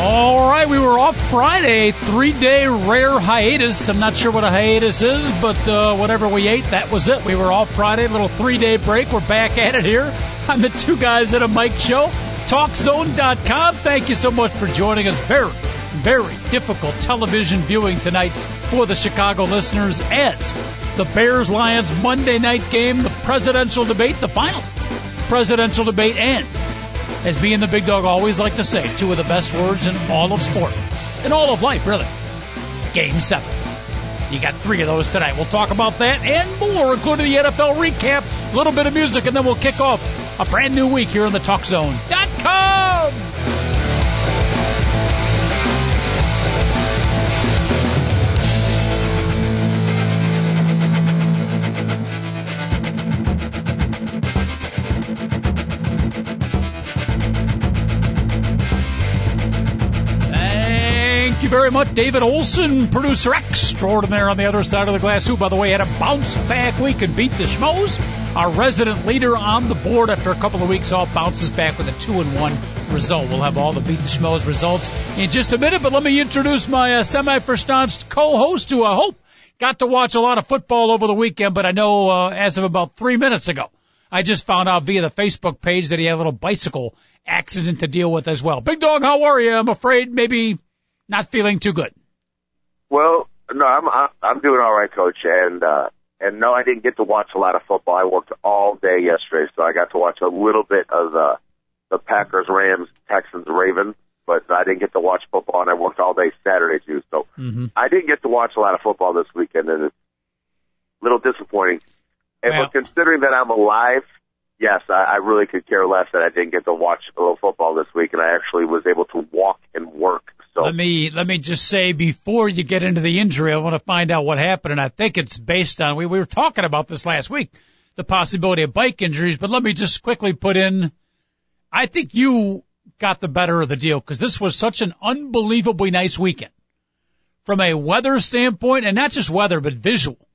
All right, we were off Friday, three day rare hiatus. I'm not sure what a hiatus is, but uh, whatever we ate, that was it. We were off Friday, little three day break. We're back at it here on the Two Guys at a Mic show. TalkZone.com. Thank you so much for joining us. Very, very difficult television viewing tonight for the Chicago listeners as the Bears Lions Monday night game, the presidential debate, the final presidential debate, and as me and the big dog always like to say, two of the best words in all of sport, in all of life, really. Game seven. You got three of those tonight. We'll talk about that and more, including the NFL recap, a little bit of music, and then we'll kick off a brand new week here on the TalkZone.com. Thank you very much, David Olson, producer extraordinaire on the other side of the glass, who, by the way, had a bounce back week and beat the Schmoes. Our resident leader on the board after a couple of weeks off bounces back with a two and one result. We'll have all the beat the Schmoes results in just a minute, but let me introduce my uh, semi-verstaunched co-host who I hope got to watch a lot of football over the weekend, but I know uh, as of about three minutes ago, I just found out via the Facebook page that he had a little bicycle accident to deal with as well. Big dog, how are you? I'm afraid maybe not feeling too good. Well, no, I'm I'm doing all right, coach, and uh, and no, I didn't get to watch a lot of football. I worked all day yesterday, so I got to watch a little bit of the the Packers, Rams, Texans, Ravens, but I didn't get to watch football, and I worked all day Saturday too. So Mm-hmm. I didn't get to watch a lot of football this weekend, and it's a little disappointing. And Well- but considering that I'm alive, yes, I, I really could care less that I didn't get to watch a little football this week, and I actually was able to walk and work. So Let me let me just say before you get into the injury, I want to find out what happened, and I think it's based on we we were talking about this last week, the possibility of bike injuries. But let me just quickly put in, I think you got the better of the deal because this was such an unbelievably nice weekend from a weather standpoint, and not just weather but visual.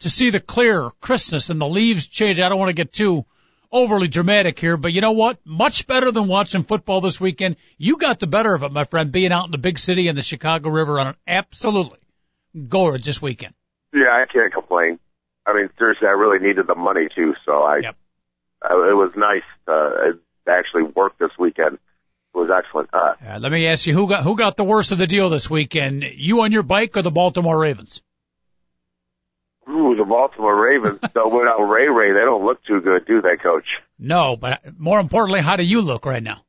To see the clear crispness and the leaves change, I don't want to get too overly dramatic here, but you know what? Much better than watching football this weekend. You got the better of it, my friend, being out in the big city and the Chicago River on an absolutely gorgeous weekend. Yeah, I can't complain. I mean, seriously, I really needed the money too, so I, Yep. I it was nice uh, to actually work this weekend. It was excellent. Uh, Uh, let me ask you, who got who got the worst of the deal this weekend? You on your bike or the Baltimore Ravens? Ooh, the Baltimore Ravens, though without Ray Ray, they don't look too good, do they, Coach? No, but more importantly, how do you look right now?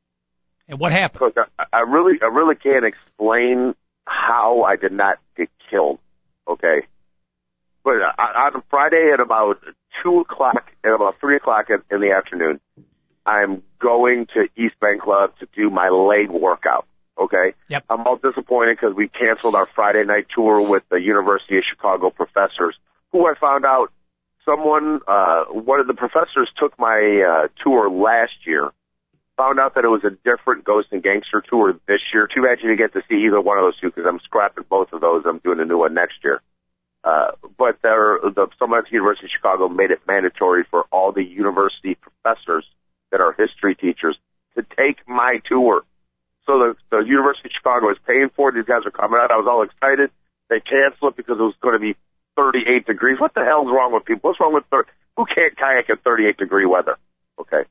And what happened? Coach, I, I really, I really can't explain how I did not get killed. Okay, but uh, on Friday at about two o'clock, at about three o'clock in, in the afternoon, I'm going to East Bank Club to do my leg workout. Okay. Yep. I'm all disappointed because we canceled our Friday night tour with the University of Chicago professors, who I found out someone, uh, one of the professors took my uh, tour last year. Found out that it was a different Ghost and Gangster tour this year. Too bad you didn't get to see either one of those two because I'm scrapping both of those. I'm doing a new one next year. Uh, but there, the, someone at the University of Chicago made it mandatory for all the university professors that are history teachers to take my tour. So the, the University of Chicago is paying for it. These guys are coming out. I was all excited. They canceled it because it was going to be 38 degrees. What the hell's wrong with people? What's wrong with thir- who can't kayak in 38 degree weather? Okay.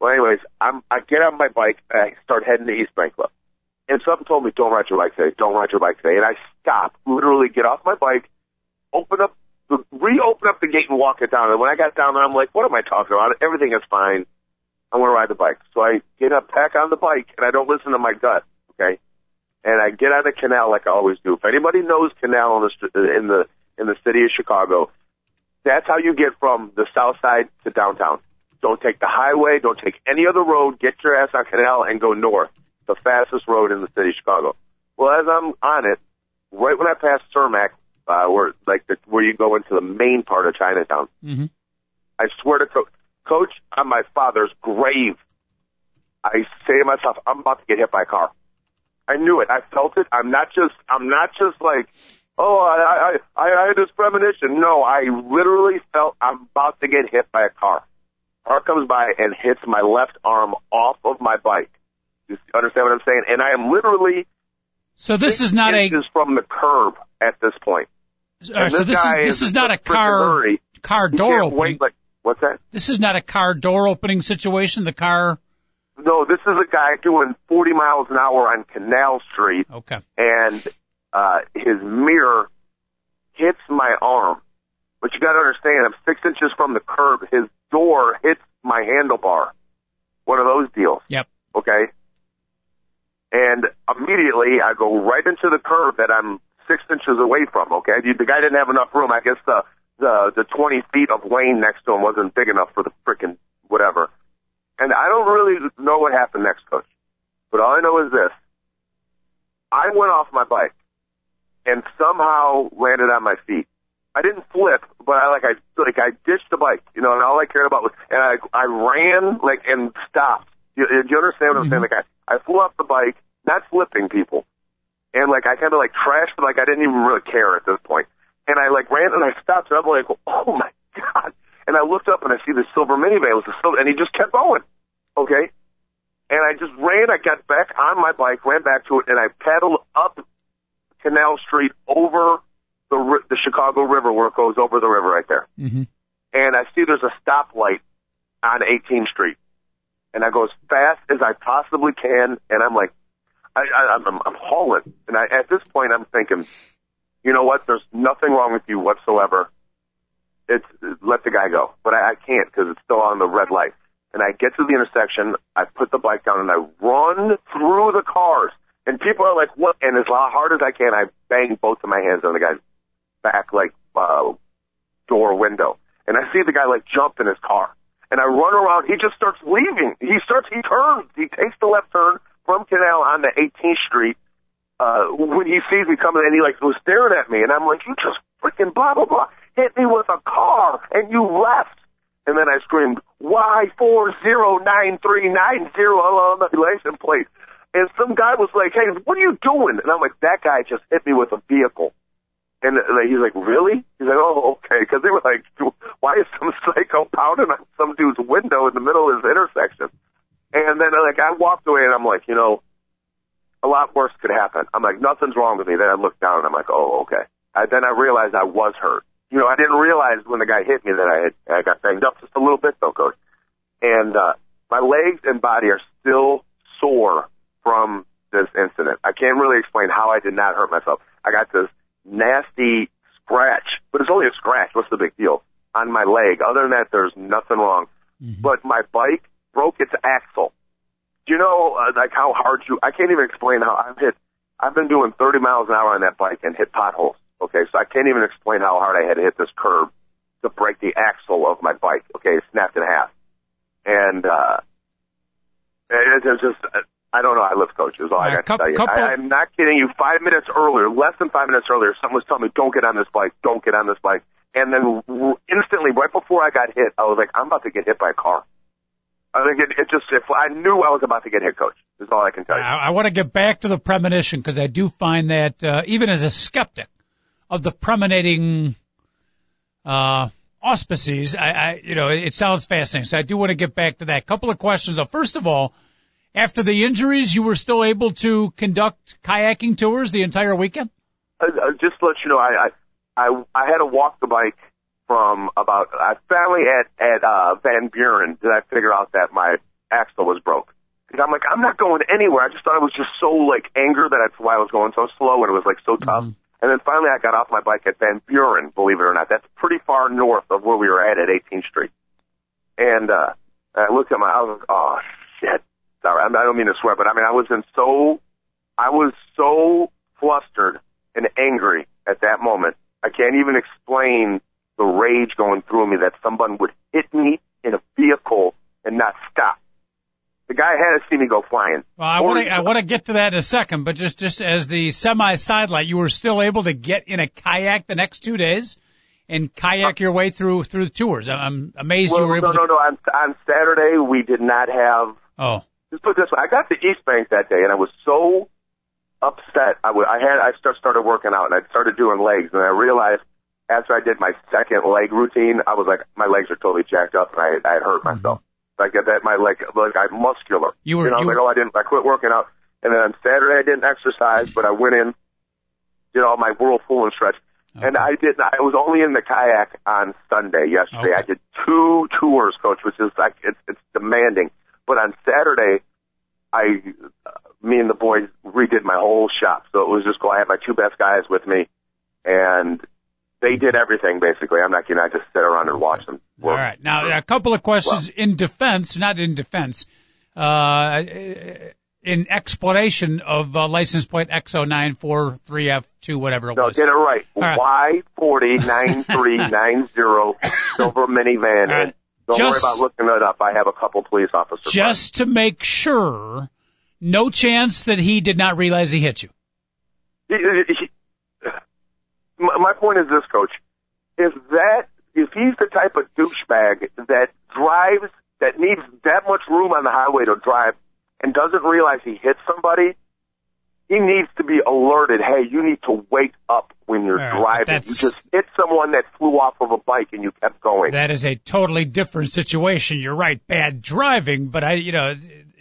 Well, anyways, I'm I get on my bike and I start heading to East Bank Club, and something told me don't ride your bike today. Don't ride your bike today. And I stop, literally get off my bike, open up, reopen up the gate and walk it down. And when I got down there, I'm like, what am I talking about? Everything is fine. I want to ride the bike. So I get up, back on the bike, and I don't listen to my gut. Okay. And I get on the canal like I always do. If anybody knows canal in the in the in the city of Chicago, that's how you get from the south side to downtown. Don't take the highway. Don't take any other road. Get your ass on canal and go north. The fastest road in the city of Chicago. Well, as I'm on it, right when I pass Cermak, uh, where like the, where you go into the main part of Chinatown. Mm-hmm. I swear to co- Coach, on my father's grave, I say to myself, I'm about to get hit by a car. I knew it. I felt it. I'm not just. I'm not just like, oh, I I I, I had this premonition. No, I literally felt I'm about to get hit by a car. Car comes by and hits my left arm off of my bike. You understand what I'm saying? And I am literally So this is not a. from the curb at this point. right, so this is this is in not a car car door opening. wait, like, what's that? This is not a car door opening situation. The car. No, this is a guy doing 40 miles an hour on Canal Street, Okay. and uh, his mirror hits my arm. But you got to understand, I'm six inches from the curb. His door hits my handlebar. One of those deals. Yep. Okay. And immediately I go right into the curb that I'm six inches away from. Okay. The the guy didn't have enough room. I guess the the the 20 feet of lane next to him wasn't big enough for the frickin' whatever. And I don't really know what happened next, coach. But all I know is this. I went off my bike and somehow landed on my feet. I didn't flip, but I like I like I ditched the bike, you know, and all I cared about was and I I ran like and stopped. You, do you understand what I'm saying? Mm-hmm. Like I I flew off the bike, not flipping people, and like I kind of like trashed, like I didn't even really care at this point. And I like ran and I stopped, and I'm like, oh my god! And I looked up and I see the silver minivan. Was a silver, and he just kept going. Okay, and I just ran. I got back on my bike, ran back to it, and I paddled up Canal Street over the the Chicago River where it goes over the river right there. Mm-hmm. And I see there's a stoplight on 18th Street, and I go as fast as I possibly can, and I'm like, I, I, I'm, I'm hauling, and I, at this point I'm thinking, you know what? There's nothing wrong with you whatsoever. It's let the guy go, but I, I can't because it's still on the red light. And I get to the intersection, I put the bike down, and I run through the cars. And people are like, "What?" And as hard as I can, I bang both of my hands on the guy's back, like uh, door window. And I see the guy like jump in his car. And I run around. He just starts leaving. He starts. He turns. He takes the left turn from Canal on the 18th Street. Uh, when he sees me coming, and he like was staring at me, and I'm like, "You just freaking blah blah blah hit me with a car, and you left." And then I screamed, Y four zero nine three nine zero on the license plate. And some guy was like, Hey, what are you doing? And I'm like, That guy just hit me with a vehicle. And uh, he's like, Really? He's like, Oh, okay. Because they were like, Why is some psycho pounding on some dude's window in the middle of this intersection? And then like I walked away and I'm like, you know, a lot worse could happen. I'm like, nothing's wrong with me. Then I looked down and I'm like, oh, okay. I, then I realized I was hurt. You know, I didn't realize when the guy hit me that I had I got banged up just a little bit though, coach. And uh, my legs and body are still sore from this incident. I can't really explain how I did not hurt myself. I got this nasty scratch, but it's only a scratch. What's the big deal? On my leg. Other than that, there's nothing wrong. But my bike broke its axle. Do you know uh, like how hard you? I can't even explain how I've hit. I've been doing 30 miles an hour on that bike and hit potholes. Okay, so I can't even explain how hard I had to hit this curb to break the axle of my bike. Okay, it snapped in half, and uh, it, it's just. I don't know. I live coach is all I got to tell you. couple- I, I'm not kidding you. Five minutes earlier, less than five minutes earlier, someone was telling me, "Don't get on this bike. Don't get on this bike." And then instantly, right before I got hit, I was like, "I'm about to get hit by a car." I think it, it just. If I knew I was about to get hit, coach. Is all I can tell you. I, I want to get back to the premonition because I do find that uh, even as a skeptic of the premoniting uh, auspices, I, I you know it, it sounds fascinating. So I do want to get back to that. Couple of questions. Though. First of all, after the injuries, you were still able to conduct kayaking tours the entire weekend. uh, uh, just to let you know, I, I I I had to walk the bike from about. I finally at at uh, Van Buren did I figure out that my axle was broke. Because I'm like, I'm not going anywhere. I just thought it was just so like anger that that's why I was going so slow and it was like so tough. And then finally, I got off my bike at Van Buren. Believe it or not, that's pretty far north of where we were at at 18th Street. And uh, I looked at my, I was like, oh shit. Sorry, I don't mean to swear, but I mean I was in so, I was so flustered and angry at that moment. I can't even explain the rage going through me that someone would hit me in a vehicle and not stop. The guy had to see me go flying. Well, I want to I want to get to that in a second, but just just as the semi sidelight, you were still able to get in a kayak the next two days and kayak your way through through the tours. I'm amazed well, you were able no, to. No, no, On, on Saturday, we did not have. Oh. Just put it this way: I got to East Bank that day, and I was so upset. I, w- I had I start, started working out, and I started doing legs, and I realized after I did my second leg routine, I was like, my legs are totally jacked up, and I I had hurt Mm-hmm. myself. Like that, my leg, like I'm muscular. You were- know, you like, were- oh, I didn't. I quit working out, and then on Saturday I didn't exercise, but I went in, did all my whirlpool and stretch. And I did not, I was only in the kayak on Sunday yesterday. Okay. I did two tours, coach, which is like, it's, it's demanding. But on Saturday, I, uh, me and the boys redid my whole shop. So it was just cool. I had my two best guys with me and they did everything basically. I'm not kidding. I just sit around and watch them All work. right. Now a couple of questions in defense, not in defense, uh, in explanation of uh, license plate X0943F2, whatever it No, was. No, get it right. All right. Y forty nine three nine zero silver minivan. All right. Don't Just- worry about looking it up. I have a couple police officers. Just to make sure, no chance that he did not realize he hit you. He- he- my point is this, Coach. If that, if he's the type of douchebag that drives, that needs that much room on the highway to drive, and doesn't realize he hit somebody, he needs to be alerted. Hey, you need to wake up when you're right, driving. You just hit someone that flew off of a bike and you kept going. That is a totally different situation. You're right, bad driving, but I, you know,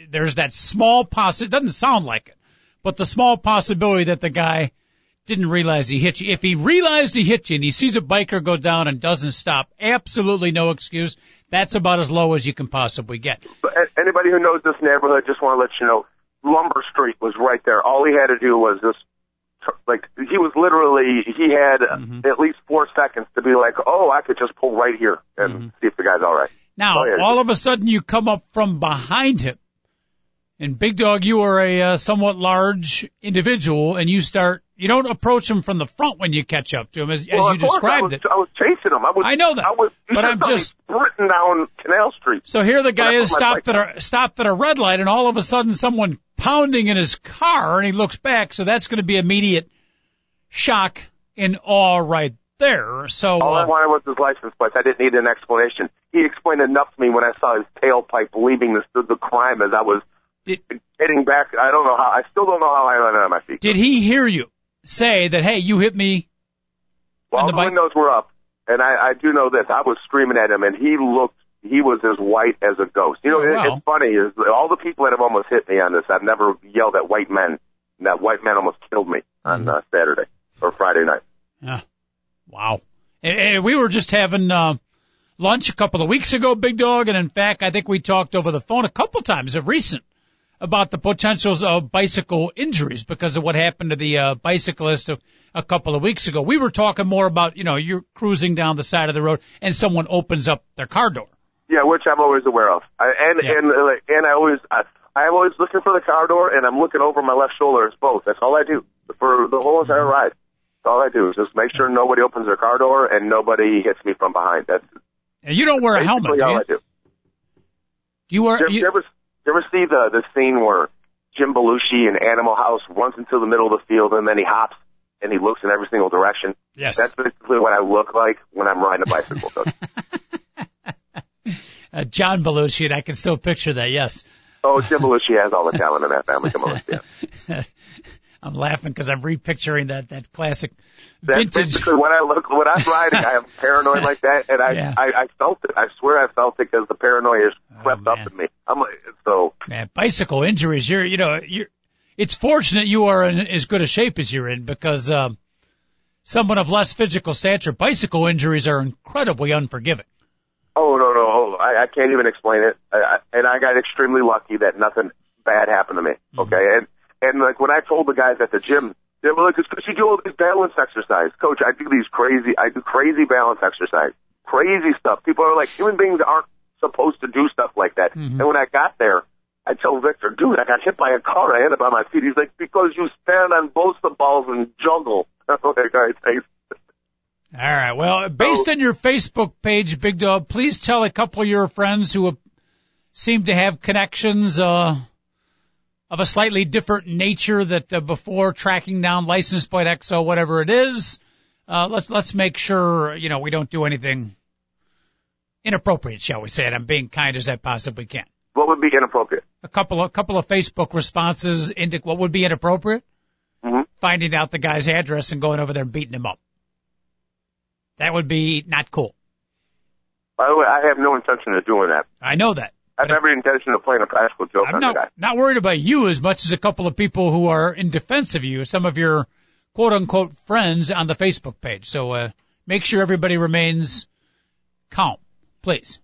there's that small possi It doesn't sound like it, but the small possibility that the guy didn't realize he hit you. If he realized he hit you and he sees a biker go down and doesn't stop, absolutely no excuse. That's about as low as you can possibly get. But anybody who knows this neighborhood, just want to let you know, Lumber Street was right there. All he had to do was just, like, he was literally, he had Mm-hmm. at least four seconds to be like, oh, I could just pull right here and Mm-hmm. see if the guy's all right. Now, Oh, yeah. all of a sudden you come up from behind him. And Big Dog, you are a uh, somewhat large individual and you start, you don't approach him from the front when you catch up to him as, as well, you of course, described I was, it. I was chasing him. I was. I know that, I was. but I'm just- sprinting down Canal Street. So here the guy is stopped at a stopped at a red light, and all of a sudden someone pounding in his car, and he looks back. So that's going to be immediate shock and awe right there. So All I uh, wanted was his license plate. I didn't need an explanation. He explained enough to me when I saw his tailpipe leaving the, the crime as I was did, getting back. I don't know how. I still don't know how I landed on my feet. did he hear you say that? Hey, you hit me. Well, the the, windows were up, and I, I do know this. I was screaming at him, and he looked. He was as white as a ghost. You know, Oh, it, wow. it's funny is all the people that have almost hit me on this. I've never yelled at white men. And that white man almost killed me on uh, Saturday or Friday night. Yeah. Wow. And, and we were just having uh, lunch a couple of weeks ago, Big Dog, and in fact, I think we talked over the phone a couple times of recent about the potentials of bicycle injuries because of what happened to the uh, bicyclist a, a couple of weeks ago. We were talking more about, you know, you're cruising down the side of the road and someone opens up their car door. Yeah, which I'm always aware of. I, and Yeah. and and I always I, I'm always looking for the car door, and I'm looking over my left shoulder. It's both. That's all I do for the whole entire ride. That's all I do is just make sure nobody opens their car door and nobody hits me from behind. That's And you don't wear a helmet, do all you? I do. Do you wear? You, you You, ever you ever see the the scene where Jim Belushi in Animal House runs into the middle of the field and then he hops and he looks in every single direction? yes. That's basically what I look like when I'm riding a bicycle. Uh, John Belushi, and I can still picture that. Yes. oh, Jim Belushi has all the talent in that family. Come on, yeah. I'm laughing because I'm repicturing that that classic That's vintage. basically when I look when I'm riding. I am paranoid like that, and I Yeah. I, I felt it. I swear I felt it because the paranoia has crept man. up in me. I'm like so. Man, bicycle injuries. You're, you know, you're. It's fortunate you are in as good a shape as you're in because um, someone of less physical stature, bicycle injuries are incredibly unforgiving. Oh no no! Oh, I, I can't even explain it. I, I, and I got extremely lucky that nothing bad happened to me. Okay, and and like when I told the guys at the gym, they were like, "Because you do all these balance exercise, coach. I do these crazy, I do crazy balance exercise, crazy stuff. People are like, human beings aren't supposed to do stuff like that. And when I got there, I told Victor, dude, I got hit by a car. I ended up on my feet. He's like, because you stand on both the balls and juggle. I'm like, all right, thanks. All right. Well, based on your Facebook page, Big Dog, please tell a couple of your friends who seem to have connections uh, of a slightly different nature that uh, before tracking down license plate XO, whatever it is. Uh, let's let's make sure you know we don't do anything inappropriate, shall we say it? I'm being kind as I possibly can. What would be inappropriate? A couple of couple of Facebook responses indicate what would be inappropriate. Mm-hmm. Finding out the guy's address and going over there and beating him up. That would be not cool. By the way, I have no intention of doing that. I know that. I have every intention of playing a practical joke I'm on not the guy. not worried about you as much as a couple of people who are in defense of you, some of your quote unquote friends on the Facebook page. So uh, make sure everybody remains calm, please.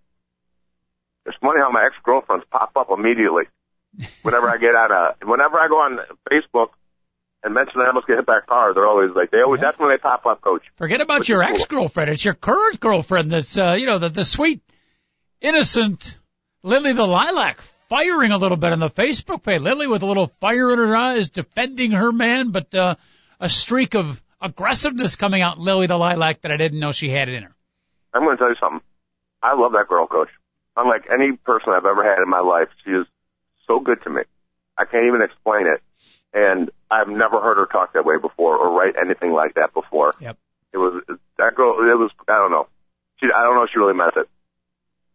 It's funny how my ex girlfriends pop up immediately whenever I get on a whenever I go on Facebook and mention that I almost get hit by a car. They're always like they always Yeah. that's when they pop up, Coach. Forget about your cool. ex girlfriend. It's your current girlfriend that's uh, you know the the sweet, innocent Lily the lilac firing a little bit on the Facebook page. Lily with a little fire in her eyes, defending her man, but uh, a streak of aggressiveness coming out Lily the lilac that I didn't know she had it in her. I'm going to tell you something. I love that girl, Coach. Unlike any person I've ever had in my life, she is so good to me. I can't even explain it. And I've never heard her talk that way before or write anything like that before. Yep. It was that girl. It was I don't know. She I don't know if she really meant it.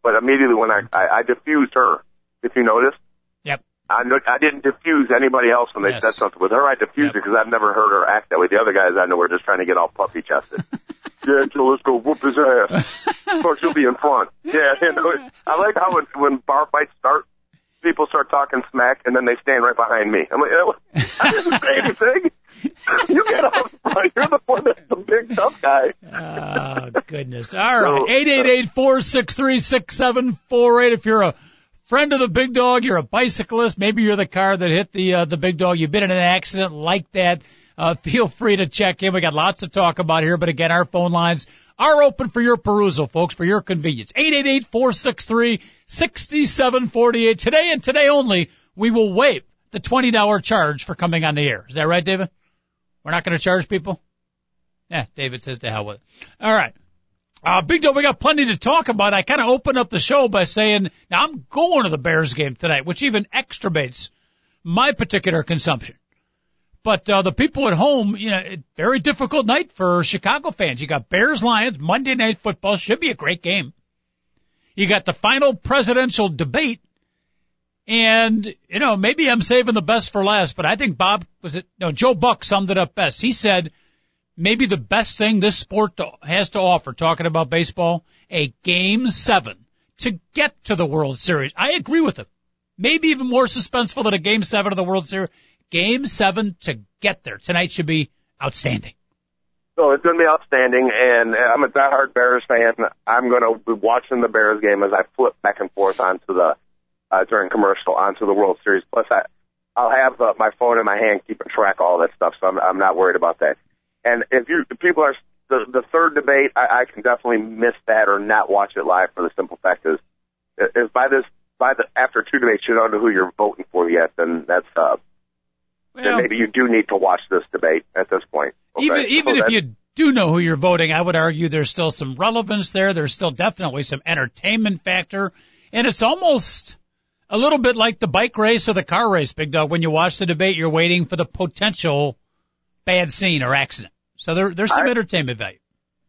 But immediately when I I, I diffused her, if you noticed, Yep. I I didn't diffuse anybody else when they Yes. said something with her. I diffused Yep. it because I've never heard her act that way. The other guys I know were just trying to get all puffy chested. yeah, so let's go whoop his ass. Of course, you'll be in front. Yeah, you know, I like how when, when bar fights start, people start talking smack, and then they stand right behind me. I'm like, "Oh, I didn't say anything. You get up front. You're the one that's the big tough guy. Oh, goodness. All right. So- Eight eight eight four six three six seven four eight. If you're a friend of the big dog, you're a bicyclist, maybe you're the car that hit the uh, the big dog, you've been in an accident like that, uh, feel free to check in. We got lots to talk about here, but again, our phone lines are open for your perusal, folks, for your convenience. Eight eight eight four six three sixty seven forty eight. Today and today only, we will waive the twenty dollar charge for coming on the air. Is that right, David? We're not going to charge people? Yeah, David says to hell with it. All right. Uh, Big Dog, we got plenty to talk about. I kind of opened up the show by saying, now I'm going to the Bears game tonight, which even extrabates my particular consumption. But, uh, the people at home, you know, very difficult night for Chicago fans. You got Bears Lions, Monday night football, should be a great game. You got the final presidential debate. And, you know, maybe I'm saving the best for last, but I think Bob, was it, no, Joe Buck summed it up best. He said, maybe the best thing this sport to, has to offer, talking about baseball, a game seven to get to the World Series. I agree with him. Maybe even more suspenseful than a game seven of the World Series. Game seven to get there. Tonight should be outstanding. So it's going to be outstanding, and I'm a diehard Bears fan. I'm going to be watching the Bears game as I flip back and forth onto the uh, during commercial onto the World Series. Plus, I I'll have uh, my phone in my hand keeping track of all that stuff, so I'm I'm not worried about that. And if you if people are the the third debate, I, I can definitely miss that or not watch it live for the simple fact is if by this by the after two debates you don't know who you're voting for yet, then that's uh then maybe you do need to watch this debate at this point. Okay? even So if you do know who you're voting, I would argue there's still some relevance there. There's still definitely some entertainment factor, and it's almost a little bit like the bike race or the car race, Big Dog. When you watch the debate, you're waiting for the potential bad scene or accident. So there, there's some I- entertainment value.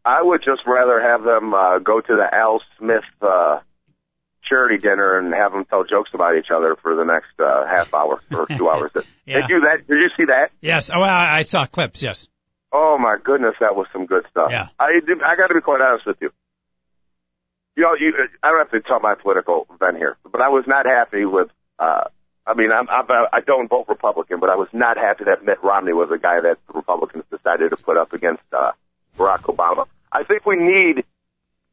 I would just rather have them uh, go to the Al Smith uh, charity dinner and have them tell jokes about each other for the next uh, half hour or two hours. Yeah. They do that. Did you see that? Yes. Oh, I, I saw clips. Yes. Oh my goodness, that was some good stuff. Yeah. I did, I got to be quite honest with you. You know, you, I don't have to tell my political event here, but I was not happy with. uh I mean, I'm, I'm, I don't vote Republican, but I was not happy that Mitt Romney was a guy that the Republicans decided to put up against uh, Barack Obama. I think we need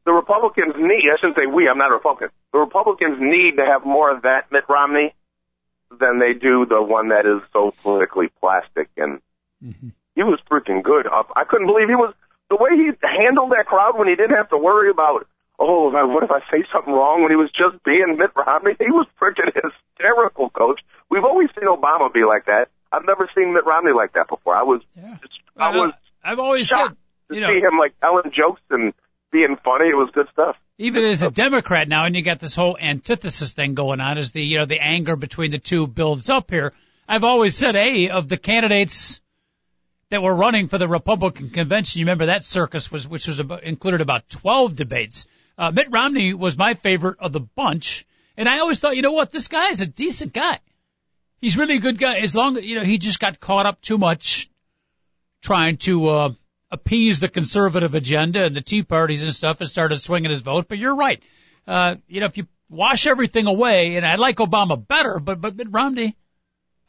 the Republicans need. I shouldn't say we. I'm not a Republican. The Republicans need to have more of that Mitt Romney than they do the one that is so politically plastic and mm-hmm. he was freaking good. I couldn't believe he was the way he handled that crowd when he didn't have to worry about oh what if I say something wrong when he was just being Mitt Romney. He was freaking hysterical, coach. We've always seen Obama be like that. I've never seen Mitt Romney like that before. I was Yeah. just, I was I've always shocked said, to know, see him like telling jokes and being funny. It was good stuff. Even as a Democrat now, and you got this whole antithesis thing going on as the, you know, the anger between the two builds up here. I've always said, A, of the candidates that were running for the Republican convention, you remember that circus was, which was about, included about 12 debates. Uh, Mitt Romney was my favorite of the bunch. And I always thought, you know what, this guy is a decent guy. He's really a good guy as long as, you know, he just got caught up too much trying to, uh, appease the conservative agenda and the Tea Parties and stuff and started swinging his vote. But you're right. Uh, you know, if you wash everything away, and I like Obama better, but, but Mitt Romney,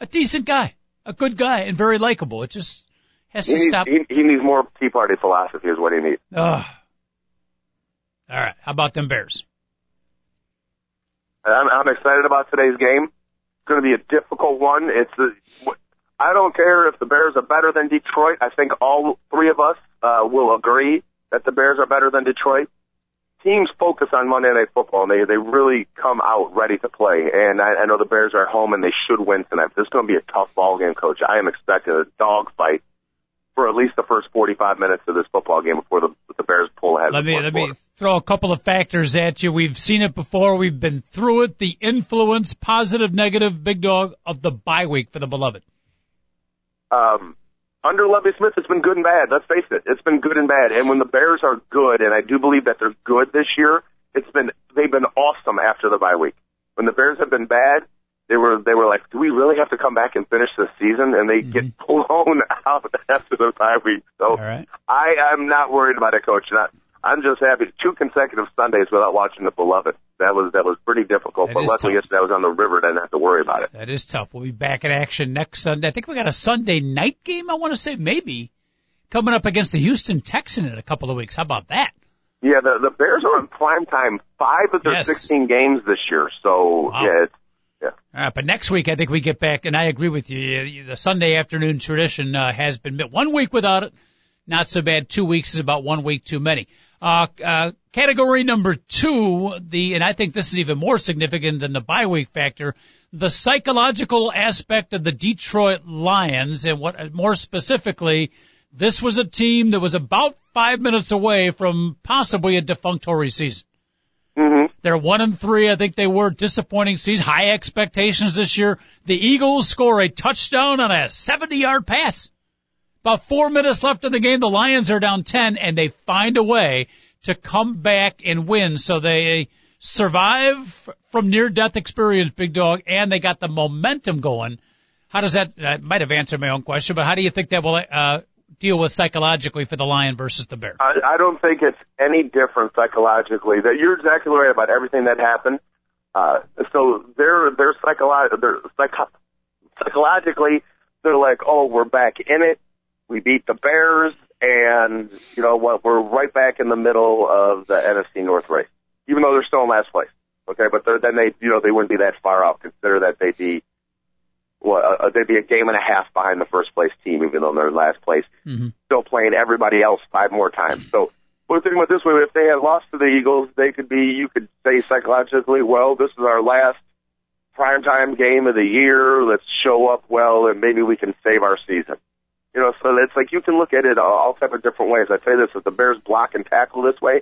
a decent guy, a good guy, and very likable. It just has He to needs, stop. he, he needs more Tea Party philosophy is what he needs. Ugh. All right. How about them Bears? I'm, I'm excited about today's game. It's going to be a difficult one. It's a, I don't care if the Bears are better than Detroit. I think all three of us uh, will agree that the Bears are better than Detroit. Teams focus on Monday Night Football, and they they really come out ready to play. And I, I know the Bears are home, and they should win tonight. This is going to be a tough ball game, Coach. I am expecting a dogfight for at least the first 45 minutes of this football game before the the Bears pull ahead. Let me let me throw a couple of factors at you. We've seen it before. We've been through it. The influence, positive, negative, big dog of the bye week for the beloved. Um, under Lovie Smith, it's been good and bad. Let's face it, it's been good and bad. And when the Bears are good, and I do believe that they're good this year, it's been they've been awesome after the bye week. When the Bears have been bad, they were they were like, do we really have to come back and finish the season? And they get blown out after the bye week. So right. I am not worried about it, Coach. Not, I'm just happy. Two consecutive Sundays without watching the beloved. That was that was pretty difficult. That but luckily, tough. yesterday I was on the river. Didn't have to worry about it. That is tough. We'll be back in action next Sunday. I think we got a Sunday night game. I want to say maybe coming up against the Houston Texan in a couple of weeks. How about that? Yeah, the the Bears are on prime time five of their Yes. 16 games this year. So Wow. yeah, it's, yeah. All right, but next week I think we get back, and I agree with you. The Sunday afternoon tradition uh, has been one week without it. Not so bad. Two weeks is about one week too many. Uh, uh, category number two, the, and I think this is even more significant than the bye week factor, the psychological aspect of the Detroit Lions, and what more specifically, this was a team that was about five minutes away from possibly a defunctory season. hmm They're one and three. I think they were disappointing season. High expectations this year. The Eagles score a touchdown on a 70 yard pass. About four minutes left in the game. The Lions are down 10 and they find a way to come back and win. So they survive from near death experience, big dog, and they got the momentum going. How does that, I might have answered my own question, but how do you think that will, uh, deal with psychologically for the Lion versus the Bear? I, I don't think it's any different psychologically. That you're exactly right about everything that happened. Uh, so they're they're psycholo- they're psycho- psychologically they're like, oh, we're back in it. We beat the Bears, and you know what? We're right back in the middle of the NFC North race, even though they're still in last place. Okay, but they're, then they you know they wouldn't be that far out. Consider that they'd be well, uh, they'd be a game and a half behind the first place team, even though they're in last place Mm-hmm. still playing everybody else five more times. So we're thinking about this way: if they had lost to the Eagles, they could be. You could say psychologically, well, this is our last primetime game of the year. Let's show up well, and maybe we can save our season. You know, so it's like you can look at it all, type of different ways. I say this: if the Bears block and tackle this way,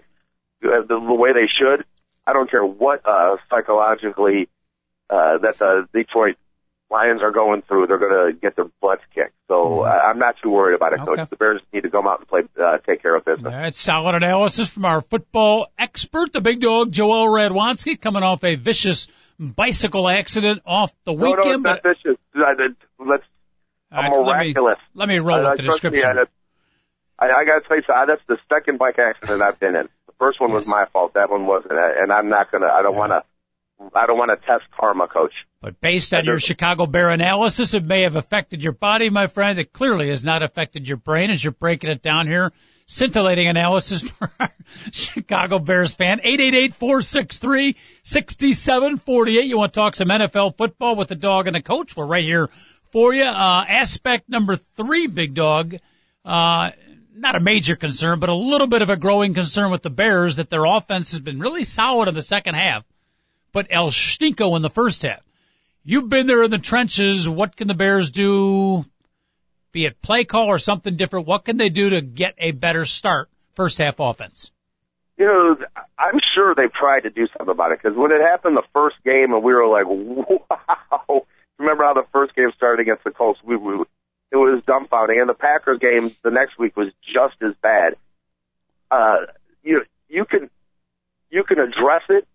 uh, the, the way they should, I don't care what uh, psychologically uh, that the Detroit Lions are going through, they're going to get their butts kicked. So uh, I'm not too worried about it, Okay. Coach. The Bears need to come out and play, uh, take care of business. right, solid analysis from our football expert, the big dog Joel Radwanski, coming off a vicious bicycle accident off the No, no, it's weekend. not but vicious. Let's right, I'm let me miraculous. let me roll I, with the trust me, description. I, I, I got to say, so that's the second bike accident I've been in. The first one was Yes. my fault. That one wasn't, uh, and I'm not gonna. I don't Yeah. want to. I don't want to test karma, Coach. But based on your Chicago Bear analysis, it may have affected your body, my friend. It clearly has not affected your brain as you're breaking it down here. Scintillating analysis for our Chicago Bears fan. 888-463-6748. You want to talk some NFL football with the dog and the coach? We're right here for you. Uh, aspect number three, big dog. Uh, not a major concern, but a little bit of a growing concern with the Bears that their offense has been really solid in the second half, but El Stinko in the first half. You've been there in the trenches. What can the Bears do? Be it play call or something different. What can they do to get a better start first half offense? you know, I'm sure they've tried to do something about it because when it happened the first game and we were like, wow. Remember how the first game started against the Colts? We, we it was dumbfounding, and the Packers game the next week was just as bad. Uh, you you can you can address it,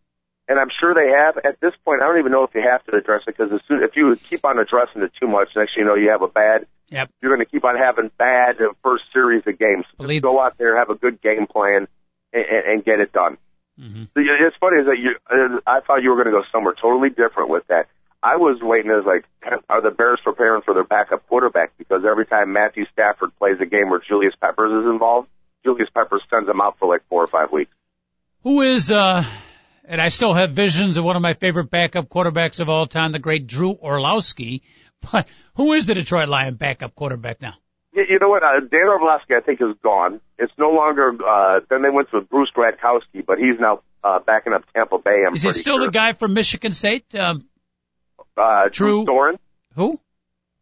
and I'm sure they have. At this point, I don't even know if you have to address it because if you keep on addressing it too much, next you know, you have a bad. Yep. You're going to keep on having bad first series of games. Believe go out there, have a good game plan, and, and get it done. Mm-hmm. It's funny is that you. uh, I thought you were going to go somewhere totally different with that. I was waiting as like, are the Bears preparing for their backup quarterback? Because every time Matthew Stafford plays a game where Julius Peppers is involved, Julius Peppers sends him out for like four or five weeks. Who is, uh, and I still have visions of one of my favorite backup quarterbacks of all time, the great Drew Orlowski. But who is the Detroit Lion backup quarterback now? You, know what? Uh, Dan Orlovsky, I think, is gone. It's no longer. Uh, then they went to Bruce Gradkowski, but he's now uh, backing up Tampa Bay. I'm Is it still sure. the guy from Michigan State? Um, Uh, Drew- Drew Storen. who?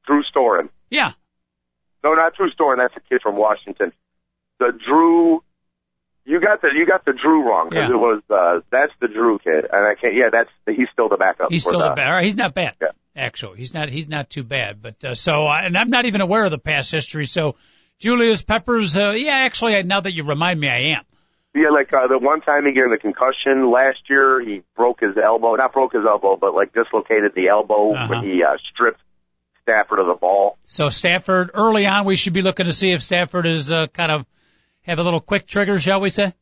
Drew Storen. Yeah. No, not Drew Storen. That's a kid from Washington. The Drew. You got the you got the Drew wrong because Yeah. it was uh, that's the Drew kid, and I can't. Yeah, that's he's still the backup. He's still the, bad. All right, he's not bad. Yeah. Actually, he's not. He's not too bad. But uh, so, uh, and I'm not even aware of the past history. So, Julius Peppers. Uh, yeah, actually, now that you remind me, I am. Yeah, like uh, the one time he got the concussion last year, he broke his elbow. Not broke his elbow, but like dislocated the elbow Uh-huh. when he uh, stripped Stafford of the ball. So Stafford, early on, we should be looking to see if Stafford is uh, kind of have a little quick trigger, shall we say?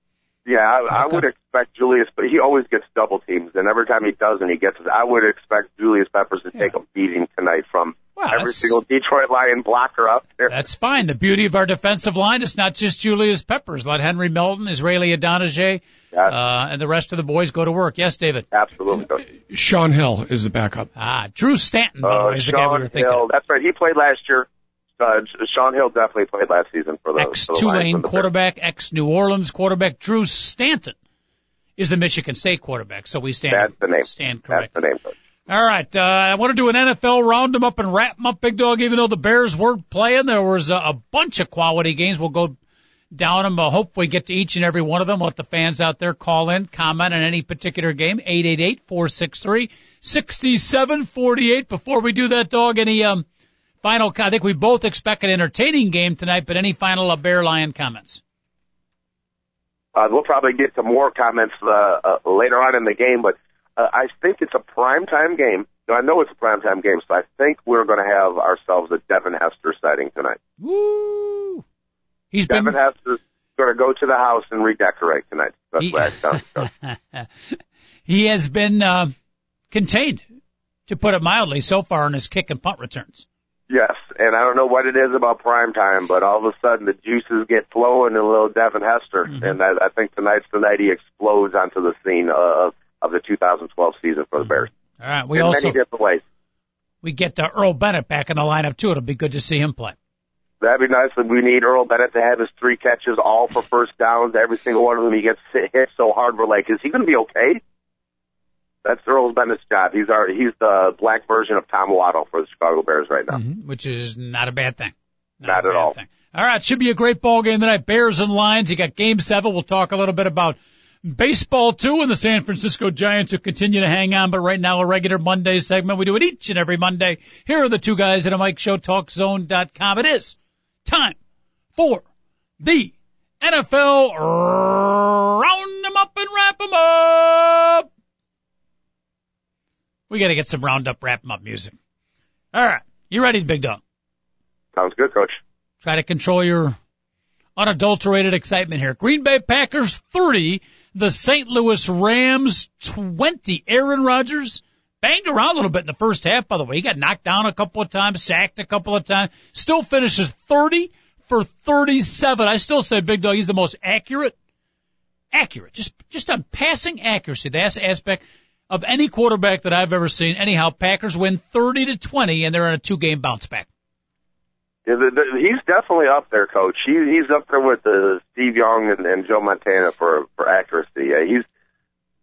Yeah, I, I would expect Julius, but he always gets double teams, and every time he does, and he gets it, I would expect Julius Peppers to take a beating tonight from Well, every single Detroit Lion blocker out there. That's fine. The beauty of our defensive line is not just Julius Peppers. Let Henry Melton, Israel Idonije, Yeah. uh, and the rest of the boys go to work. Yes, David. Absolutely. Coach. Shaun Hill is the backup. Ah, Drew Stanton, by the Uh, way, is the guy we Shaun were thinking. Hill, that's right. He played last year. Uh, Shaun Hill definitely played last season for the, Ex for the Lions Tulane and the Bears. quarterback, ex New Orleans quarterback. Drew Stanton is the Michigan State quarterback. So we stand That's the name. stand correct. That's the name. All right, uh, I want to do an NFL round up and wrap 'em up, Big Dog. Even though the Bears weren't playing, there was a, a bunch of quality games. We'll go down them. Uh, hopefully, get to each and every one of them. Let the fans out there call in, comment on any particular game. Eight eight eight four six three sixty seven forty eight. Before we do that, dog, any um final? I think we both expect an entertaining game tonight. But any final Bear Lion comments? Uh, we'll probably get some more comments uh, uh, later on in the game, but uh, I think it's a prime time game. Now, I know it's a prime time game, so I think we're going to have ourselves a Devin Hester sighting tonight. Woo! He's been Devin Hester's going to go to the house and redecorate tonight. That's He- what I he has been uh, contained, to put it mildly, so far in his kick and punt returns. Yes, and I don't know what it is about prime time, but all of a sudden the juices get flowing in a little Devin Hester, Mm-hmm. and I, I think tonight's the night he explodes onto the scene of of the 2012 season for the Bears All right, we in also many different ways. we get uh, Earl Bennett back in the lineup too. It'll be good to see him play. That'd be nice. We need Earl Bennett to have his three catches, all for first downs. Every single one of them, he gets hit so hard. We're like, is he going to be okay? That's Earl Bennett's job. He's our he's the black version of Tom Waddle for the Chicago Bears right now. Mhm, which is not a bad thing. Not a at all. Thing. All right, should be a great ball game tonight. Bears and Lions. You got Game Seven. We'll talk a little bit about baseball too, and the San Francisco Giants will continue to hang on. But right now, a regular Monday segment. We do it each and every Monday. Here are the two guys at a Mike Show TalkZone.com. It is time for the NFL round them up and wrap them up. We got to get some roundup, wrap 'em up music. All right, you ready, Big Dog? Sounds good, Coach. Try to control your unadulterated excitement here. Green Bay Packers 30, the St. Louis Rams 20. Aaron Rodgers banged around a little bit in the first half, by the way. He got knocked down a couple of times, sacked a couple of times, still finishes 30 for 37. I still say Big Dog, he's the most accurate, accurate, just, just on passing accuracy. That's the aspect of any quarterback that I've ever seen. Anyhow, Packers win 30 to 20 and they're in a two game bounce back. Yeah, the, the, he's definitely up there, Coach. He, he's up there with uh, Steve Young and, and Joe Montana for for accuracy. Uh, he's,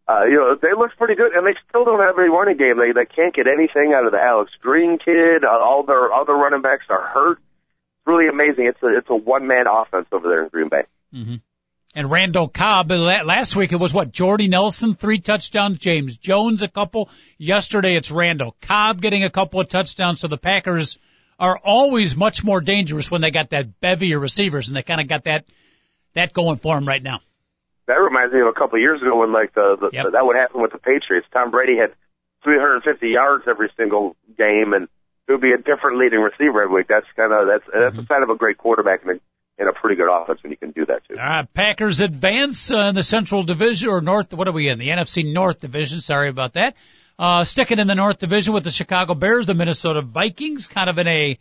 uh, you know, they look pretty good, and they still don't have any running game. They they can't get anything out of the Alex Green kid. Uh, all their other running backs are hurt. It's really amazing. It's a it's a one man offense over there in Green Bay. hmm And Randall Cobb, last week it was what? Jordy Nelson, three touchdowns, James Jones, a couple. Yesterday it's Randall Cobb getting a couple of touchdowns. So the Packers are always much more dangerous when they got that bevy of receivers and they kind of got that, that going for them right now. That reminds me of a couple of years ago when like the, the yep. that would happen with the Patriots. Tom Brady had 350 yards every single game and it would be a different leading receiver every week. That's kind of, that's, that's mm-hmm. a sign of a great quarterback and in a pretty good offense and you can do that too. Packers advance uh, in the Central Division or North. What are we in? The NFC North Division. Sorry about that. Uh, sticking in the North Division with the Chicago Bears, the Minnesota Vikings, kind of in a,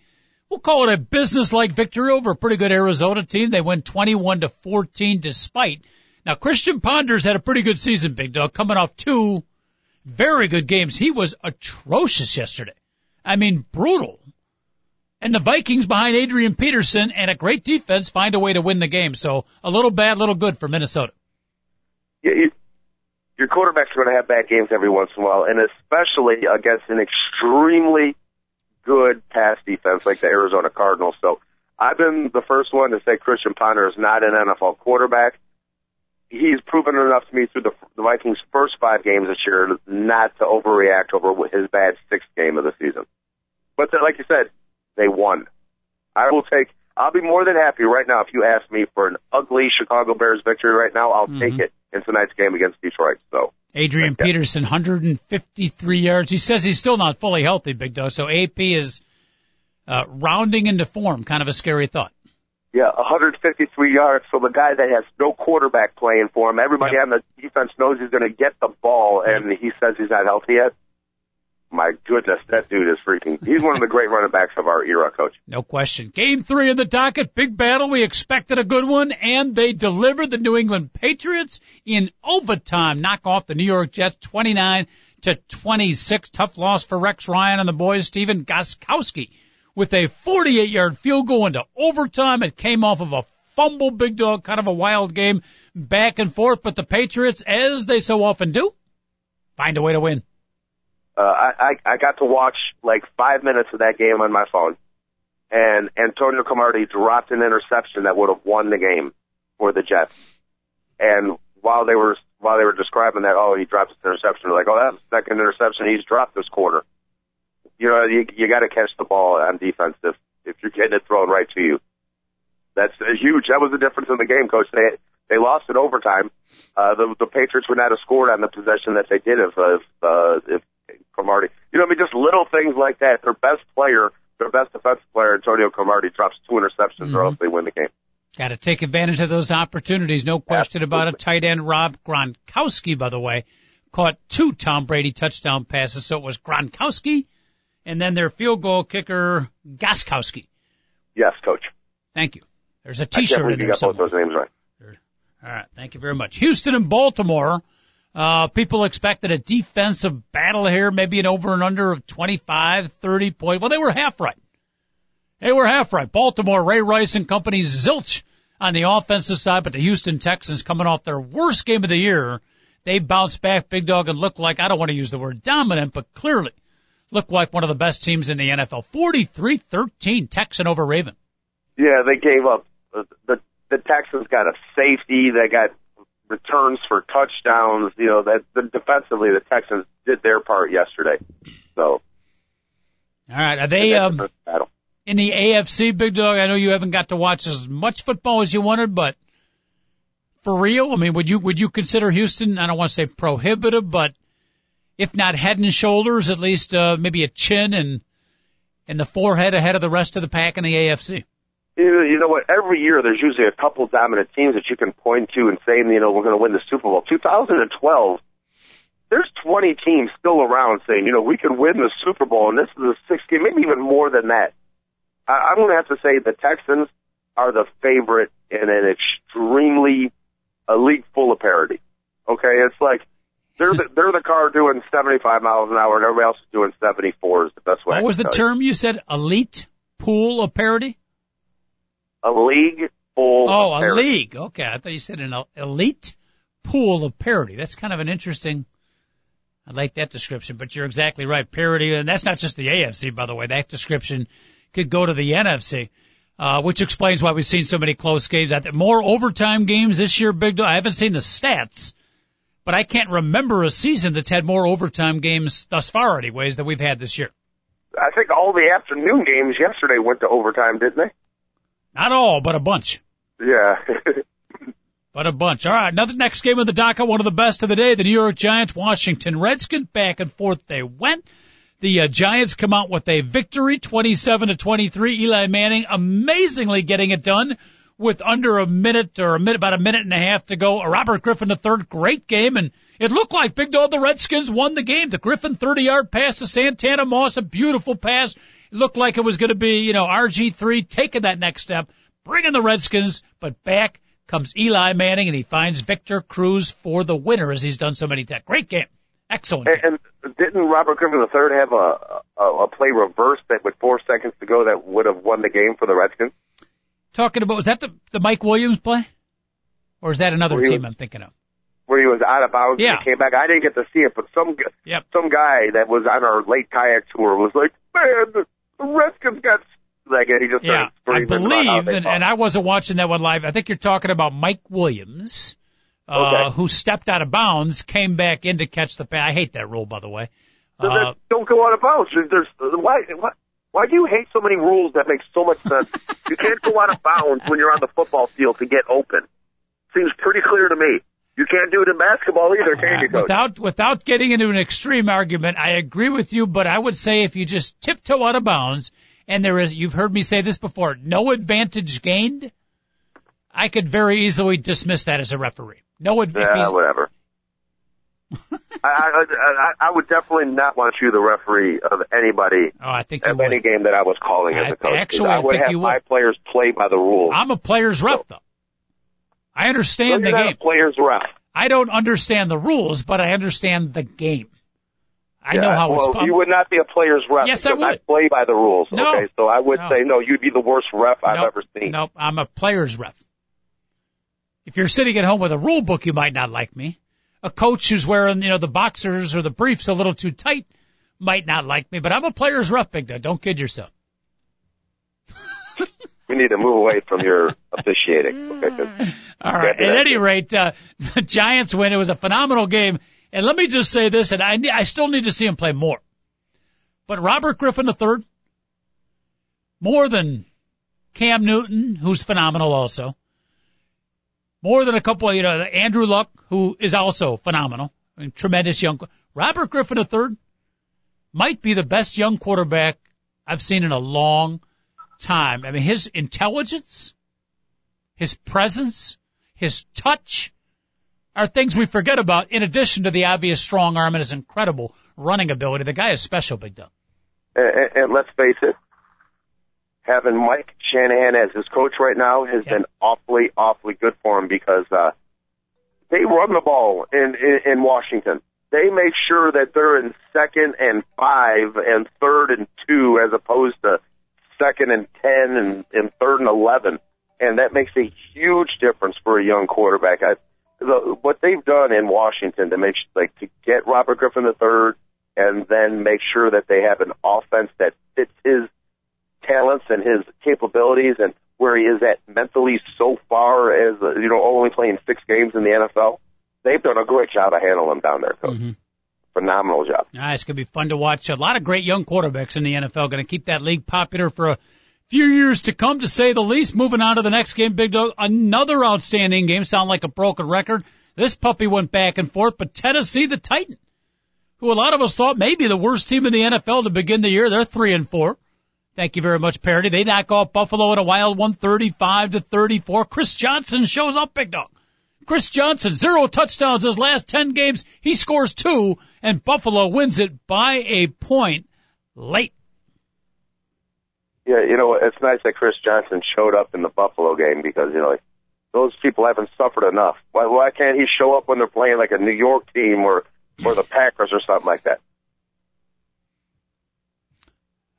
we'll call it a business-like victory over a pretty good Arizona team. They win 21 to 14 despite. Now Christian Ponders had a pretty good season, Big Dog, coming off two very good games. He was atrocious yesterday. I mean, brutal. And the Vikings behind Adrian Peterson and a great defense find a way to win the game. So a little bad, little good for Minnesota. Yeah, you, your quarterback's are going to have bad games every once in a while, and especially against an extremely good pass defense like the Arizona Cardinals. So I've been the first one to say Christian Ponder is not an NFL quarterback. He's proven enough to me through the, the Vikings' first five games this year not to overreact over his bad sixth game of the season. But like you said, they won. I will take. I'll be more than happy right now if you ask me for an ugly Chicago Bears victory right now. I'll mm-hmm. take it in tonight's game against Detroit. So Adrian Peterson, 153 yards. He says he's still not fully healthy, Big Dog. So AP is uh, rounding into form. Kind of a scary thought. Yeah, 153 yards. So the guy that has no quarterback playing for him, everybody yep. on the defense knows he's going to get the ball, and he says he's not healthy yet my goodness, that dude is freaking. He's one of the great running backs of our era, coach. No question. Game three in the docket, big battle. We expected a good one, and they delivered the New England Patriots in overtime, knock off the New York Jets 29 to 26. Tough loss for Rex Ryan and the boys. Stephen Gostkowski with a 48 yard field goal into overtime. It came off of a fumble, big dog, kind of a wild game back and forth, but the Patriots, as they so often do, find a way to win. Uh, I, I got to watch like five minutes of that game on my phone, and Antonio Cromartie dropped an interception that would have won the game for the Jets. And while they were while they were describing that, oh, he dropped this interception, they're like, oh, that's the second interception he's dropped this quarter. You know, you you got to catch the ball on defense if if you're getting it thrown right to you. That's huge. That was the difference in the game, coach. They they lost in overtime. Uh, the the Patriots would not have scored on the possession that they did if uh, if, uh, if Cromartie. You know, I mean, just little things like that. Their best player, their best defensive player, Antonio Cromartie, drops two interceptions, mm-hmm. or else they win the game. Got to take advantage of those opportunities. No question Absolutely. about it. Tight end Rob Gronkowski, by the way, caught two Tom Brady touchdown passes. So it was Gronkowski and then their field goal kicker Gostkowski. Yes, coach. Thank you. There's a T-shirt in there. You got both those names right. All right. Thank you very much. Houston and Baltimore uh, people expected a defensive battle here, maybe an over and under of 25, 30 points. Well, they were half right. They were half right. Baltimore, Ray Rice and company zilch on the offensive side, but the Houston Texans coming off their worst game of the year, they bounced back big dog and looked like, I don't want to use the word dominant, but clearly looked like one of the best teams in the NFL. 43-13 Texan over Raven. Yeah, they gave up. The, the, the Texans got a safety. They got returns for touchdowns. You know that the, defensively the Texans did their part yesterday. So, all right, are they um, in the AFC, Big Dog? I know you haven't got to watch as much football as you wanted, but for real, I mean, would you would you consider Houston? I don't want to say prohibitive, but if not head and shoulders, at least uh, maybe a chin and and the forehead ahead of the rest of the pack in the AFC you know what? Every year there's usually a couple dominant teams that you can point to and say, you know, we're going to win the Super Bowl. 2012, there's 20 teams still around saying, you know, we could win the Super Bowl, and this is the sixth game, maybe even more than that. I, I'm going to have to say the Texans are the favorite in an extremely a league full of parity. Okay, it's like they're the, they're the car doing 75 miles an hour, and everybody else is doing 74. Is the best way. What was the term you. you said? Elite pool of parity a league full. Oh, a league. Okay, I thought you said an elite pool of parity. That's kind of an interesting. I like that description, but you're exactly right. Parity, and that's not just the AFC, by the way. That description could go to the NFC. uh, which explains why we've seen so many close games. I think more overtime games this year, Big Dog. I haven't seen the stats, but I can't remember a season that's had more overtime games thus far, anyways, than we've had this year. I think all the afternoon games yesterday went to overtime, didn't they? Not all, but a bunch. Yeah. but a bunch. All right, another next game of the docket, one of the best of the day. The New York Giants, Washington Redskins, back and forth they went. The uh, Giants come out with a victory, 27 to 23. Eli Manning amazingly getting it done with under a minute or a minute, about a minute and a half to go. Robert Griffin the third, great game, and it looked like Big Dog the Redskins won the game. The Griffin 30 yard pass to Santana Moss, a beautiful pass. It looked like it was going to be, you know, RG3 taking that next step, bringing the Redskins, but back comes Eli Manning and he finds Victor Cruz for the winner as he's done so many times. Great game. Excellent. And, and didn't Robert Griffin III have a, a a play reversed that with four seconds to go that would have won the game for the Redskins? Talking about was that the the Mike Williams play, or is that another Where team was- I'm thinking of? Where he was out of bounds Yeah. and came back. I didn't get to see it, but some Yep. some guy that was on our late kayak tour was like, "Man, the, Redskins got like," and he just Yeah, I screaming about how believe, and, and I wasn't watching that one live. I think you're talking about Mike Williams, uh, Okay. who stepped out of bounds, came back in to catch the pass. I hate that rule, by the way. Uh, don't go out of bounds. There's, there's why why why do you hate so many rules that make so much sense? you can't go out of bounds when you're on the football field to get open. Seems pretty clear to me. You can't do it in basketball either, can you, coach? without without getting into an extreme argument, I agree with you, but I would say if you just tiptoe out of bounds, and there is, you've heard me say this before, no advantage gained, I could very easily dismiss that as a referee. No advantage. Yeah, whatever. I, I, I I would definitely not want you the referee of anybody oh, I think of any game that I was calling as a coach. actually, I I would think have you my would. players play by the rules. I'm a player's ref, though. I So understand the game. a players ref. I don't understand the rules, but I understand the game. I know how well, it's. you would not be a player's ref. Yes, I would. play by the rules. No. Okay, so I would No. say no. You'd be the worst ref I've Nope. ever seen. Nope, I'm a player's ref. If you're sitting at home with a rule book, you might not like me. A coach who's wearing, you know, the boxers or the briefs a little too tight might not like me, but I'm a player's ref, Big Dog. Don't kid yourself. We need to move away from your officiating. Okay, 'cause All right. At any rate, uh, the Giants win. It was a phenomenal game. And let me just say this, and I, I still need to see him play more. But Robert Griffin III, more than Cam Newton, who's phenomenal also, more than a couple you know, Andrew Luck, who is also phenomenal, I mean, tremendous young, Robert Griffin III might be the best young quarterback I've seen in a long time. I mean, his intelligence, his presence, his touch are things we forget about in addition to the obvious strong arm and his incredible running ability. The guy is special, Big and, and, and let's face it, having Mike Shanahan as his coach right now has Yeah. been awfully, awfully good for him because uh, they run the ball in, in in Washington. They make sure that they're in second and five and third and two as opposed to second and ten and, and third and eleven, and that makes a huge difference for a young quarterback. I, the, what they've done in Washington to make like to get Robert Griffin III and then make sure that they have an offense that fits his talents and his capabilities and where he is at mentally so far as uh, you know only playing six games in the NFL. They've done a great job of handling him down there, coach. Mhm. Phenomenal job. Ah, it's going to be fun to watch. A lot of great young quarterbacks in the NFL going to keep that league popular for a few years to come, to say the least. Moving on to the next game, Big Dog. Another outstanding game. Sound like a broken record. This puppy went back and forth, but Tennessee, the Titan, who a lot of us thought may be the worst team in the NFL to begin the year, they're three and four. Thank you very much, Parody. They knock off Buffalo in a wild 135 to 34. Chris Johnson shows up, Big Dog. Chris Johnson, zero touchdowns his last 10 games. He scores two, and Buffalo wins it by a point late. Yeah, you know it's nice that Chris Johnson showed up in the Buffalo game because you know like, those people haven't suffered enough. Why, why can't he show up when they're playing like a New York team or or the Packers or something like that?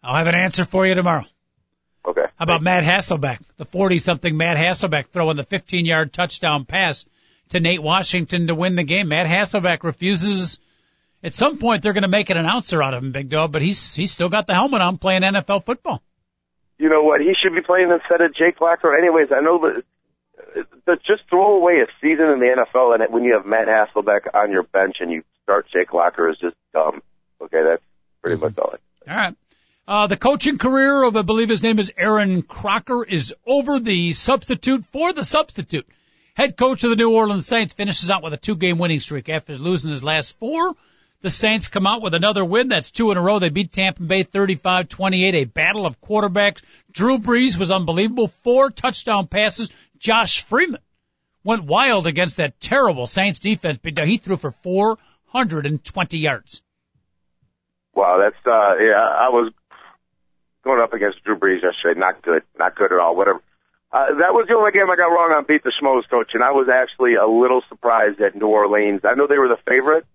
I'll have an answer for you tomorrow. Okay. How about Matt Hasselbeck, the 40-something Matt Hasselbeck throwing the 15-yard touchdown pass to Nate Washington to win the game? Matt Hasselbeck refuses. At some point, they're going to make an announcer out of him, Big Dog, but he's he's still got the helmet on playing NFL football. you know what? He should be playing instead of Jake Locker. Anyways, I know that. But just throw away a season in the NFL, and when you have Matt Hasselbeck on your bench and you start Jake Locker is just dumb. Okay, that's pretty much all. All right. Uh, the coaching career of, I believe his name is Aaron Crocker, is over. The substitute for the substitute. Head coach of the New Orleans Saints finishes out with a two-game winning streak after losing his last four. The Saints come out with another win. That's two in a row. They beat Tampa Bay 35-28. A battle of quarterbacks. Drew Brees was unbelievable. Four touchdown passes. Josh Freeman went wild against that terrible Saints defense. He threw for 420 yards. Wow, that's uh yeah, I was going up against Drew Brees yesterday. Not good. Not good at all. Whatever. Uh, that was the only game I got wrong on Beat the Schmoes, coach, and I was actually a little surprised at New Orleans. I know they were the favorite,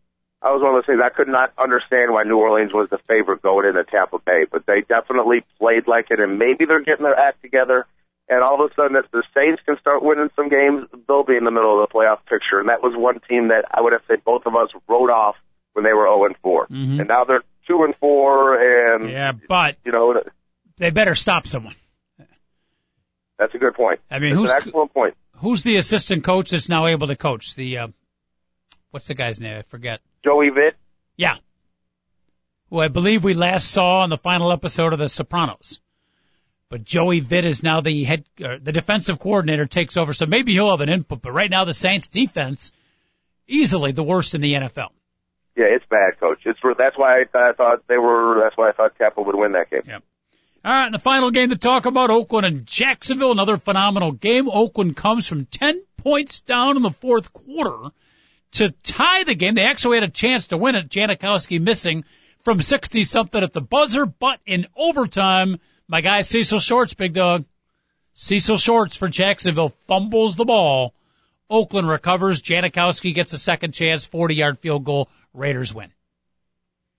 I was one of those things I could not understand why New Orleans was the favorite going into Tampa Bay, but they definitely played like it, and maybe they're getting their act together. And all of a sudden, if the Saints can start winning some games, they'll be in the middle of the playoff picture. And that was one team that I would have said both of us wrote off when they were 0 and 4, mm-hmm. and now they're 2 and 4. And yeah, but you know they better stop someone. That's a good point. I mean, That's who's an excellent point. Who's the assistant coach that's now able to coach the? Uh, what's the guy's name? I forget. Joey Vitt. Yeah. Who I believe we last saw on the final episode of The Sopranos. But Joey Vitt is now the head, uh, the defensive coordinator takes over, so maybe he'll have an input. But right now, the Saints defense easily the worst in the NFL. Yeah, it's bad, coach. It's that's why I, I thought they were. That's why I thought Tampa would win that game. Yep. All right, and the final game to talk about Oakland and Jacksonville. Another phenomenal game. Oakland comes from ten points down in the fourth quarter to tie the game. They actually had a chance to win it. Janikowski missing from 60 something at the buzzer, but in overtime, my guy Cecil Shorts, big dog. Cecil Shorts for Jacksonville fumbles the ball. Oakland recovers. Janikowski gets a second chance, 40 yard field goal. Raiders win.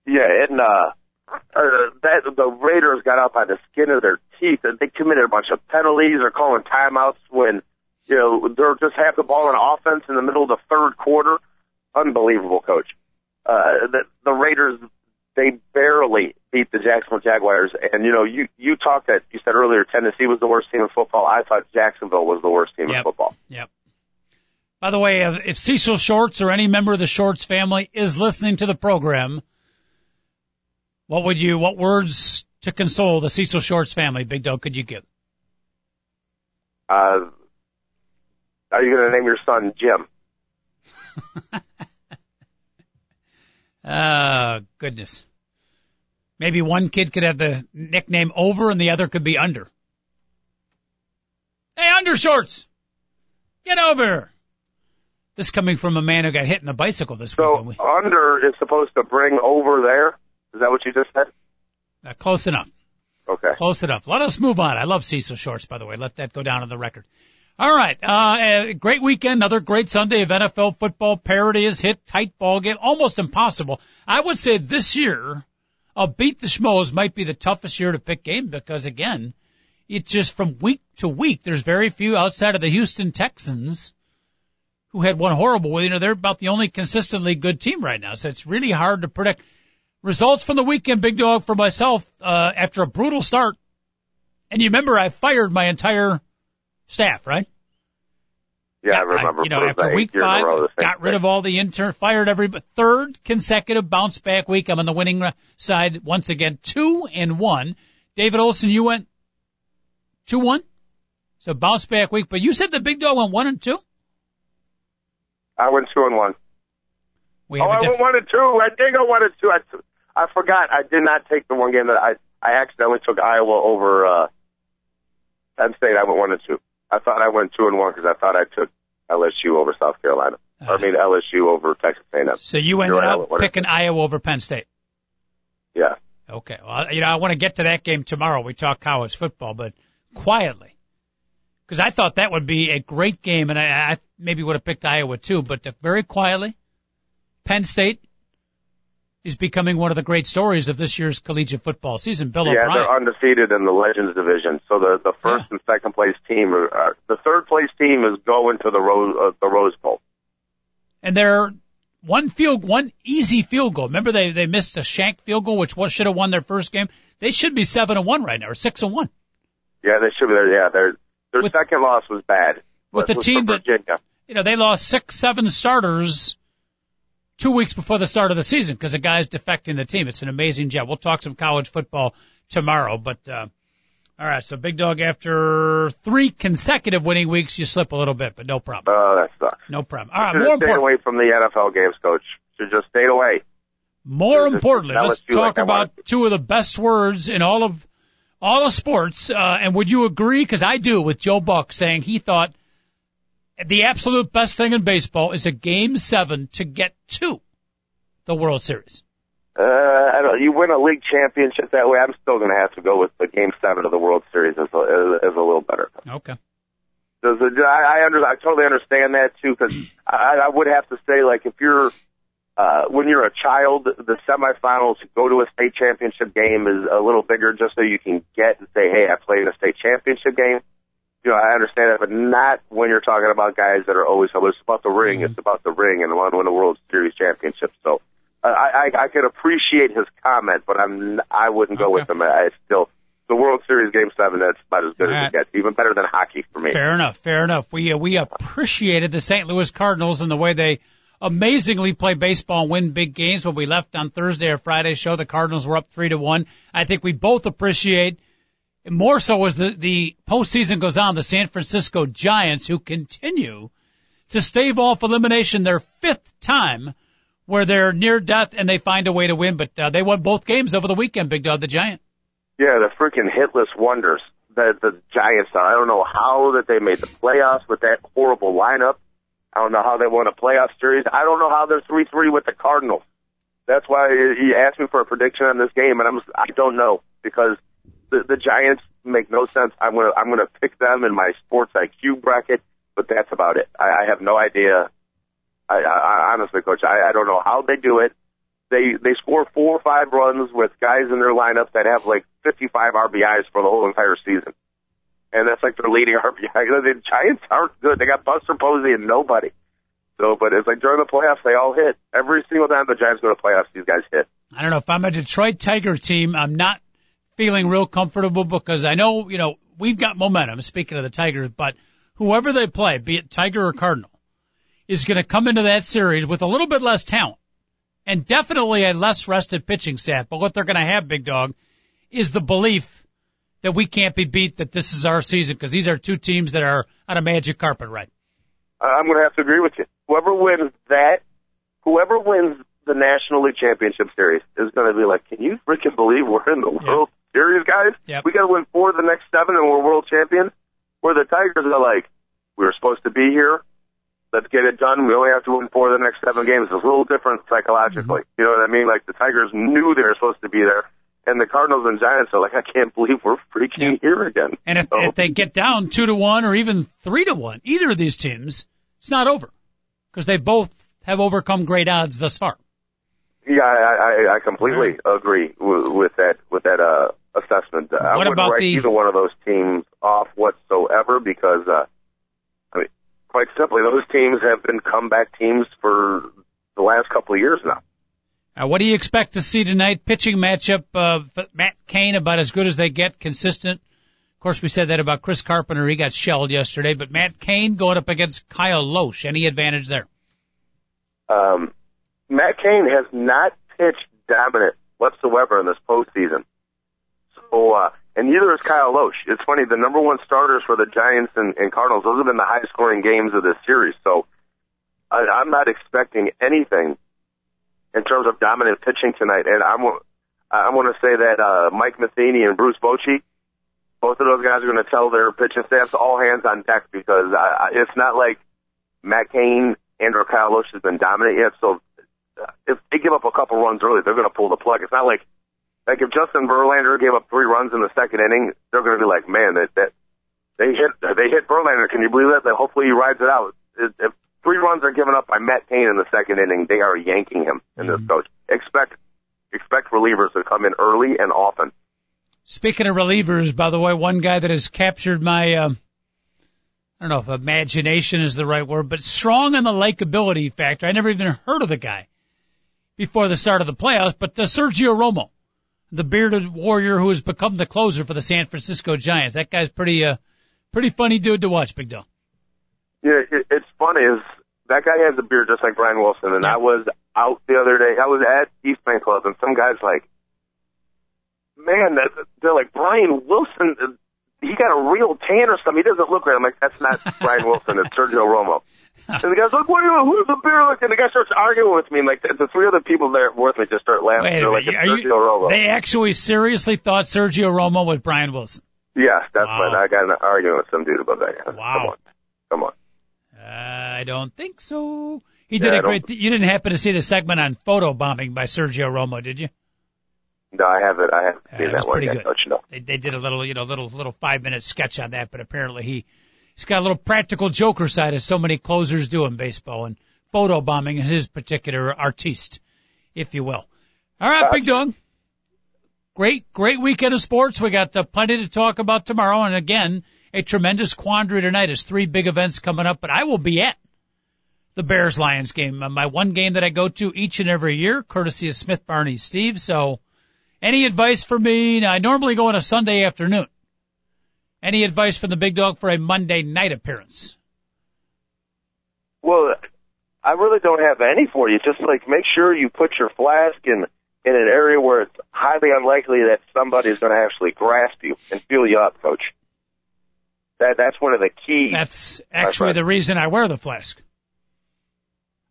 Yeah, and, uh, uh, that the Raiders got out by the skin of their teeth and they committed a bunch of penalties. They're calling timeouts when you know, they're just half the ball in offense in the middle of the third quarter. Unbelievable, coach. Uh, the, the Raiders, they barely beat the Jacksonville Jaguars. And, you know, you, you talked that, you said earlier Tennessee was the worst team in football. I thought Jacksonville was the worst team yep. in football. Yep. By the way, if Cecil Shorts or any member of the Shorts family is listening to the program, what would you, what words to console the Cecil Shorts family, Big Dog, could you give? Uh, are you going to name your son Jim? oh, goodness. Maybe one kid could have the nickname over and the other could be under. Hey, undershorts! Get over! This coming from a man who got hit in the bicycle this so week. So under is supposed to bring over there? Is that what you just said? Uh, close enough. Okay. Close enough. Let us move on. I love Cecil Shorts, by the way. Let that go down on the record. All right. Uh, great weekend. Another great Sunday of NFL football. Parity is hit. Tight ball game. Almost impossible. I would say this year, a beat the schmoes might be the toughest year to pick game because again, it's just from week to week. There's very few outside of the Houston Texans who had one horrible. You know, they're about the only consistently good team right now. So it's really hard to predict. Results from the weekend, big dog for myself, uh, after a brutal start. And you remember I fired my entire staff, right? Yeah, I remember. I, you know, after week five, got rid of all the intern, fired every third consecutive bounce back week. I'm on the winning side once again, two and one. David Olson, you went two one, so bounce back week. But you said the big dog went one and two. I went two and one. We oh, I diff- went one and two. I go one and two. I, I forgot. I did not take the one game that I I accidentally took Iowa over uh Penn State. I went one and two. I thought I went two and one because I thought I took LSU over South Carolina. Uh, or I mean LSU over Texas A&M. So you ended up picking Iowa over Penn State. Yeah. Okay. Well, you know, I want to get to that game tomorrow. We talk college football, but quietly, because I thought that would be a great game, and I, I maybe would have picked Iowa too. But very quietly, Penn State is becoming one of the great stories of this year's collegiate football season. Bill yeah, O'Brien. they're undefeated in the Legends division. So the the first yeah. and second place team, are, uh, the third place team is going to the Rose uh, the Rose Bowl. And they're one field, one easy field goal. Remember they they missed a shank field goal, which was, should have won their first game. They should be seven and one right now, or six and one. Yeah, they should be there. Yeah, their their With- second loss was bad. with the team that- Virginia. You know, they lost six, seven starters two weeks before the start of the season because a guy's defecting the team. It's an amazing job. We'll talk some college football tomorrow, but uh, all right. So Big Dog, after three consecutive winning weeks, you slip a little bit, but no problem. Oh, that sucks. No problem. All right. More stayed important. away from the NFL games, coach. Should just stayed away. More importantly, let's talk like about two of the best words in all of all of sports. Uh, and would you agree? Because I do with Joe Buck saying he thought the absolute best thing in baseball is a game seven to get to the World Series. Uh, I don't. You win a league championship that way. I'm still going to have to go with the Game Seven of the World Series as a, as, as a little better. Okay. Does it, I, I under I totally understand that too because I, I would have to say like if you're uh, when you're a child, the semifinals to go to a state championship game is a little bigger just so you can get and say, hey, I played in a state championship game. You know, I understand that, but not when you're talking about guys that are always, oh, it's about the ring, it's about the ring, and want to win a World Series championship. So uh, I, I, I could appreciate his comment, but I'm, I wouldn't go Okay. with him. I still, the World Series Game Seven, that's about as good All as right. it gets, even better than hockey for me. Fair enough. Fair enough. We uh, we appreciated the St. Louis Cardinals and the way they amazingly play baseball and win big games. When we left on Thursday or Friday show, the Cardinals were up three to one. I think we both appreciate more so as the the postseason goes on. The San Francisco Giants, who continue to stave off elimination their fifth time, where they're near death and they find a way to win. But uh, they won both games over the weekend. Big Dog, the Giant. Yeah, the freaking hitless wonders that the Giants are. I don't know how that they made the playoffs with that horrible lineup. I don't know how they won a playoff series. I don't know how they're three three with the Cardinals. That's why he asked me for a prediction on this game, and I'm I don't know because the the Giants make no sense. I'm gonna I'm gonna pick them in my sports IQ bracket, but that's about it. I, I have no idea. I, I, honestly, coach, I, I don't know how they do it they they score four or five runs with guys in their lineup that have like 55 RBIs for the whole entire season, and that's like their leading RBI. The Giants aren't good. They got Buster Posey and nobody. So, but it's like during the playoffs, they all hit every single time the Giants go to playoffs. These guys hit. I don't know if I'm a Detroit Tiger team. I'm not feeling real comfortable because I know, you know, we've got momentum. Speaking of the Tigers, but whoever they play, be it Tiger or Cardinal, is going to come into that series with a little bit less talent and definitely a less rested pitching staff. But what they're going to have, big dog, is the belief that we can't be beat, that this is our season because these are two teams that are on a magic carpet, right? I'm going to have to agree with you. Whoever wins that, whoever wins the National League Championship Series is going to be like, can you freaking believe we're in the World Series, guys? Yep. We got to win four of the next seven, and we're world champions. Where the Tigers are like, we were supposed to be here. Let's get it done. We only have to win four of the next seven games. It's a little different psychologically. You know what I mean? Like the Tigers knew they were supposed to be there, and the Cardinals and Giants are like, I can't believe we're freaking Yep. here again. And if, So- if they get down two to one or even three to one, either of these teams, it's not over because they both have overcome great odds thus far. Yeah, I, I, I completely agree with, with that with that uh, assessment. I wouldn't about write the- either one of those teams off whatsoever because, uh, I mean, quite simply, those teams have been comeback teams for the last couple of years now. Uh, what do you expect to see tonight? Pitching matchup, uh, Matt Cain about as good as they get, consistent. Of course, we said that about Chris Carpenter. He got shelled yesterday, but Matt Cain going up against Kyle Lohse. Any advantage there? Um, Matt Cain has not pitched dominant whatsoever in this postseason. So, uh, and neither is Kyle Lohse. It's funny, the number one starters for the Giants and, and Cardinals, those have been the highest scoring games of this series. So, I, I'm not expecting anything in terms of dominant pitching tonight. And I'm, I want to say that, uh, Mike Matheny and Bruce Bochy, both of those guys are going to tell their pitching staffs all hands on deck because I, it's not like Matt Cain and or Kyle Lohse has been dominant yet. So uh, if they give up a couple runs early, they're going to pull the plug. It's not like like if Justin Verlander gave up three runs in the second inning, they're going to be like, man, that that they hit they hit Verlander. Can you believe that? That hopefully he rides it out. If, three runs are given up by Matt Cain in the second inning, they are yanking him in this coach. Expect expect relievers to come in early and often. Speaking of relievers, by the way, one guy that has captured my, um, I don't know if imagination is the right word, but strong on the likability factor. I never even heard of the guy before the start of the playoffs, but uh, Sergio Romo the bearded warrior who has become the closer for the San Francisco Giants. That guy's pretty, uh, pretty funny dude to watch, Big Dog. Yeah, it, it's funny is that guy has a beard just like Brian Wilson, and Yeah. I was out the other day. I was at East Bank Club, and some guys like, man, that, they're like Brian Wilson. He got a real tan or something. He doesn't look right. I'm like, that's not Brian Wilson. It's Sergio Romo. And the guy's like, what are you, who's the beard like? And the guy starts arguing with me. And like, the, the three other people there with me just start laughing. Wait They're like, are Sergio you, Romo. they actually seriously thought Sergio Romo was Brian Wilson. yes, that's Wow. what I got in an argument with some dude about that. guy. Wow. Come on. Come on. Uh, I don't think so. He did I a great. You didn't happen to see the segment on photo bombing by Sergio Romo, did you? No, I haven't. I haven't Yeah, seen that one pretty yet, good. Coach. No. They they did a little, you know, little little five minute sketch on that, but apparently he he's got a little practical joker side as so many closers do in baseball, and photo bombing is his particular artiste, if you will. All right, big dog. Great, great weekend of sports. We got uh, plenty to talk about tomorrow, and again, a tremendous quandary tonight. Is three big events coming up, but I will be at the Bears Lions game, uh, my one game that I go to each and every year, courtesy of Smith Barney Steve. So, any advice for me? Now, I normally go on a Sunday afternoon. Any advice from the big dog for a Monday night appearance? Well, I really don't have any for you. Just like make sure you put your flask in in an area where it's highly unlikely that somebody is going to actually grasp you and feel you up, Coach. That that's one of the keys. That's actually the reason I wear the flask.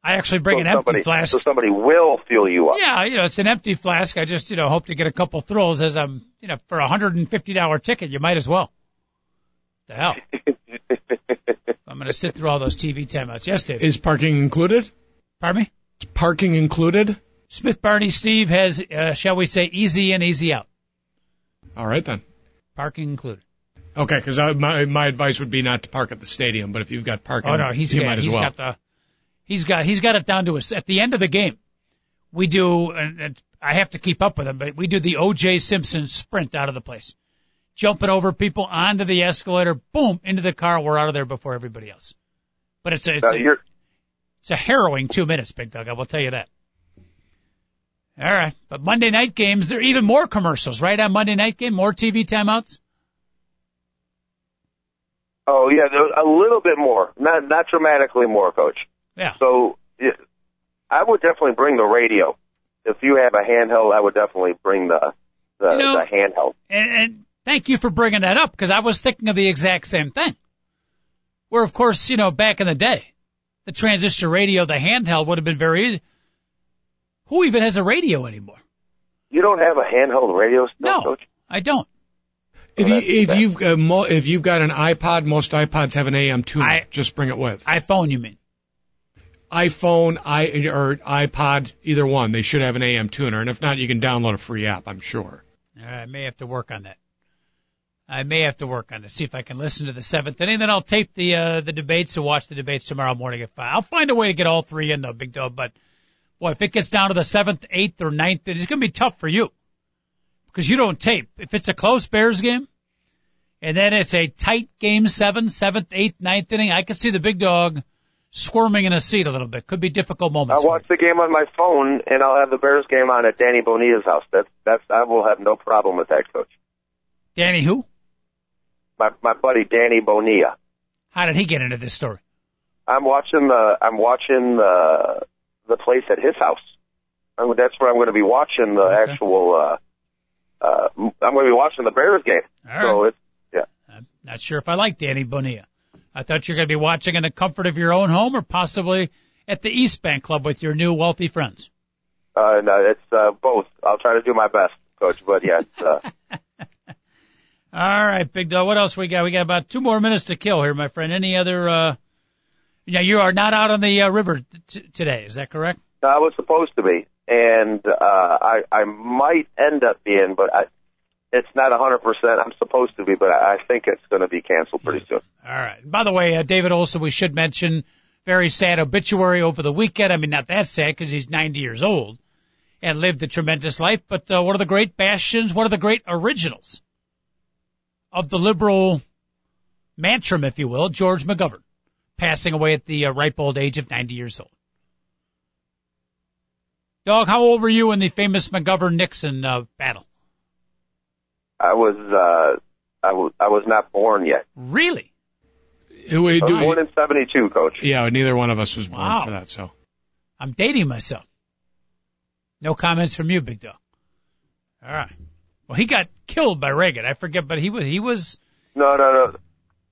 I actually bring so an empty somebody, flask. so somebody will feel you up. Yeah, you know, it's an empty flask. I just, you know, hope to get a couple thrills as I'm, you know, for a hundred and fifty dollar ticket, you might as well. The hell. I'm gonna sit through all those TV timeouts. Yes, Dave. Is parking included? Pardon me? Is parking included? Smith Barney Steve has, uh, shall we say, easy in, easy out. All right then. Parking included. Okay, because my my advice would be not to park at the stadium, but if you've got parking, Oh no, he's you got, might as he's well. got the, he's got, he's got it down to us. At the end of the game, we do, and, and I have to keep up with him, but we do the O.J. Simpson sprint out of the place, jumping over people onto the escalator, boom, into the car. We're out of there before everybody else. But it's a, it's a, it's a harrowing two minutes, Big Dog. I will tell you that. All right, but Monday night games, there are even more commercials, right? On Monday night game, more TV timeouts. oh yeah, a little bit more, not not dramatically more, Coach. Yeah. So yeah, I would definitely bring the radio. If you have a handheld, I would definitely bring the the, You know- the handheld. And, and thank you for bringing that up because I was thinking of the exact same thing. Where, of course, you know, back in the day, the transistor radio, the handheld would have been very easy. Who even has a radio anymore? You don't have a handheld radio still, No, Coach? I don't. If Well, you that's- if that's- you've uh, mo- if you've got an iPod, most iPods have an AM tuner. I- Just bring it with. iPhone, you mean? iPhone, i or iPod, either one, they should have an AM tuner, and if not, you can download a free app. I'm sure. All right, I may have to work on that. I may have to work on it. See if I can listen to the seventh inning. Then I'll tape the uh, the debates and watch the debates tomorrow morning at five. I'll find a way to get all three in though, Big Dog. But boy, if it gets down to the seventh, eighth, or ninth, it's going to be tough for you because you don't tape. If it's a close Bears game, and then it's a tight game seven, seventh, eighth, ninth inning, I could see the Big Dog squirming in a seat a little bit. Could be difficult moments. I watch the game on my phone, and I'll have the Bears game on at Danny Bonilla's house. That's that's I will have no problem with that, Coach. Danny, who? My my buddy Danny Bonilla. How did he get into this story? I'm watching the I'm watching the the place at his house. I mean, that's where I'm going to be watching the Okay. actual. uh uh I'm going to be watching the Bears game. All So right. it's yeah. I'm not sure if I like Danny Bonilla. I thought you were going to be watching in the comfort of your own home or possibly at the East Bank Club with your new wealthy friends. Uh, no, it's uh, both. I'll try to do my best, Coach. But yeah, it's, uh, All right, Big Dog. What else we got? We got about two more minutes to kill here, my friend. Any other? uh Yeah, you are not out on the uh, river t- today. Is that correct? I was supposed to be, and uh, I I might end up being, but I, it's not a hundred percent. I'm supposed to be, but I I think it's going to be canceled pretty soon. All right. By the way, uh, David Olson, we should mention, very sad obituary over the weekend. I mean, not that sad because he's 90 years old and lived a tremendous life, but uh, one of the great bastions, one of the great originals of the liberal mantram, if you will, George McGovern, passing away at the uh, ripe old age of 90 years old. Dog, how old were you in the famous McGovern-Nixon uh, battle? I was uh, I was I was not born yet. Really? Who we I was born in '72, Coach. yeah, neither one of us was born Wow. for that. So I'm dating myself. No comments from you, Big Dog. All right. Well, he got killed by Reagan. I forget, but he was he was No, no, no,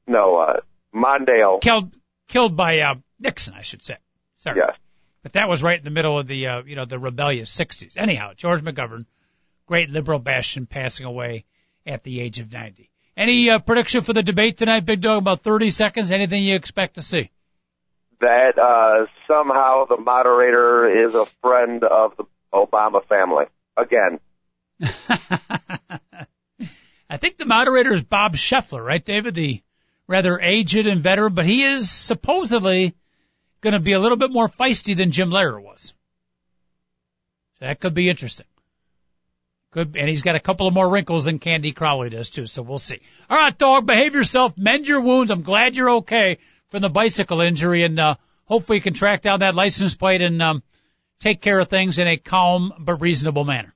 no. Uh, Mondale. killed killed by uh, Nixon, I should say. Sorry. Yes. But that was right in the middle of the uh, you know the rebellious 60s. Anyhow, George McGovern, great liberal bastion, passing away at the age of 90. Any uh, prediction for the debate tonight, Big Dog? About 30 seconds. Anything you expect to see? That uh, somehow the moderator is a friend of the Obama family. Again. I think the moderator is Bob Schieffer, right, David? The rather aged and veteran, but he is supposedly going to be a little bit more feisty than Jim Lehrer was. So that could be interesting. Good, and he's got a couple of more wrinkles than Candy Crowley does too. So we'll see. All right, dog, behave yourself, mend your wounds. I'm glad you're okay from the bicycle injury, and uh, hopefully you can track down that license plate and um, take care of things in a calm but reasonable manner.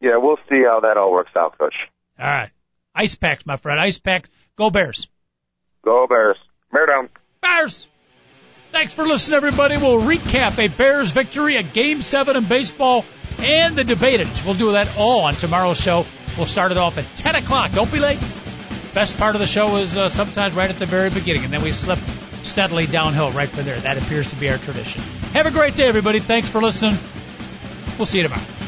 Yeah, we'll see how that all works out, Coach. All right, ice packs, my friend, ice pack. Go Bears. Go Bears. Bear down. Bears. Thanks for listening, everybody. We'll recap a Bears victory, a Game 7 in baseball, and the debaters. We'll do that all on tomorrow's show. We'll start it off at 10 o'clock. Don't be late. Best part of the show is uh, sometimes right at the very beginning, and then we slip steadily downhill right from there. That appears to be our tradition. Have a great day, everybody. Thanks for listening. We'll see you tomorrow.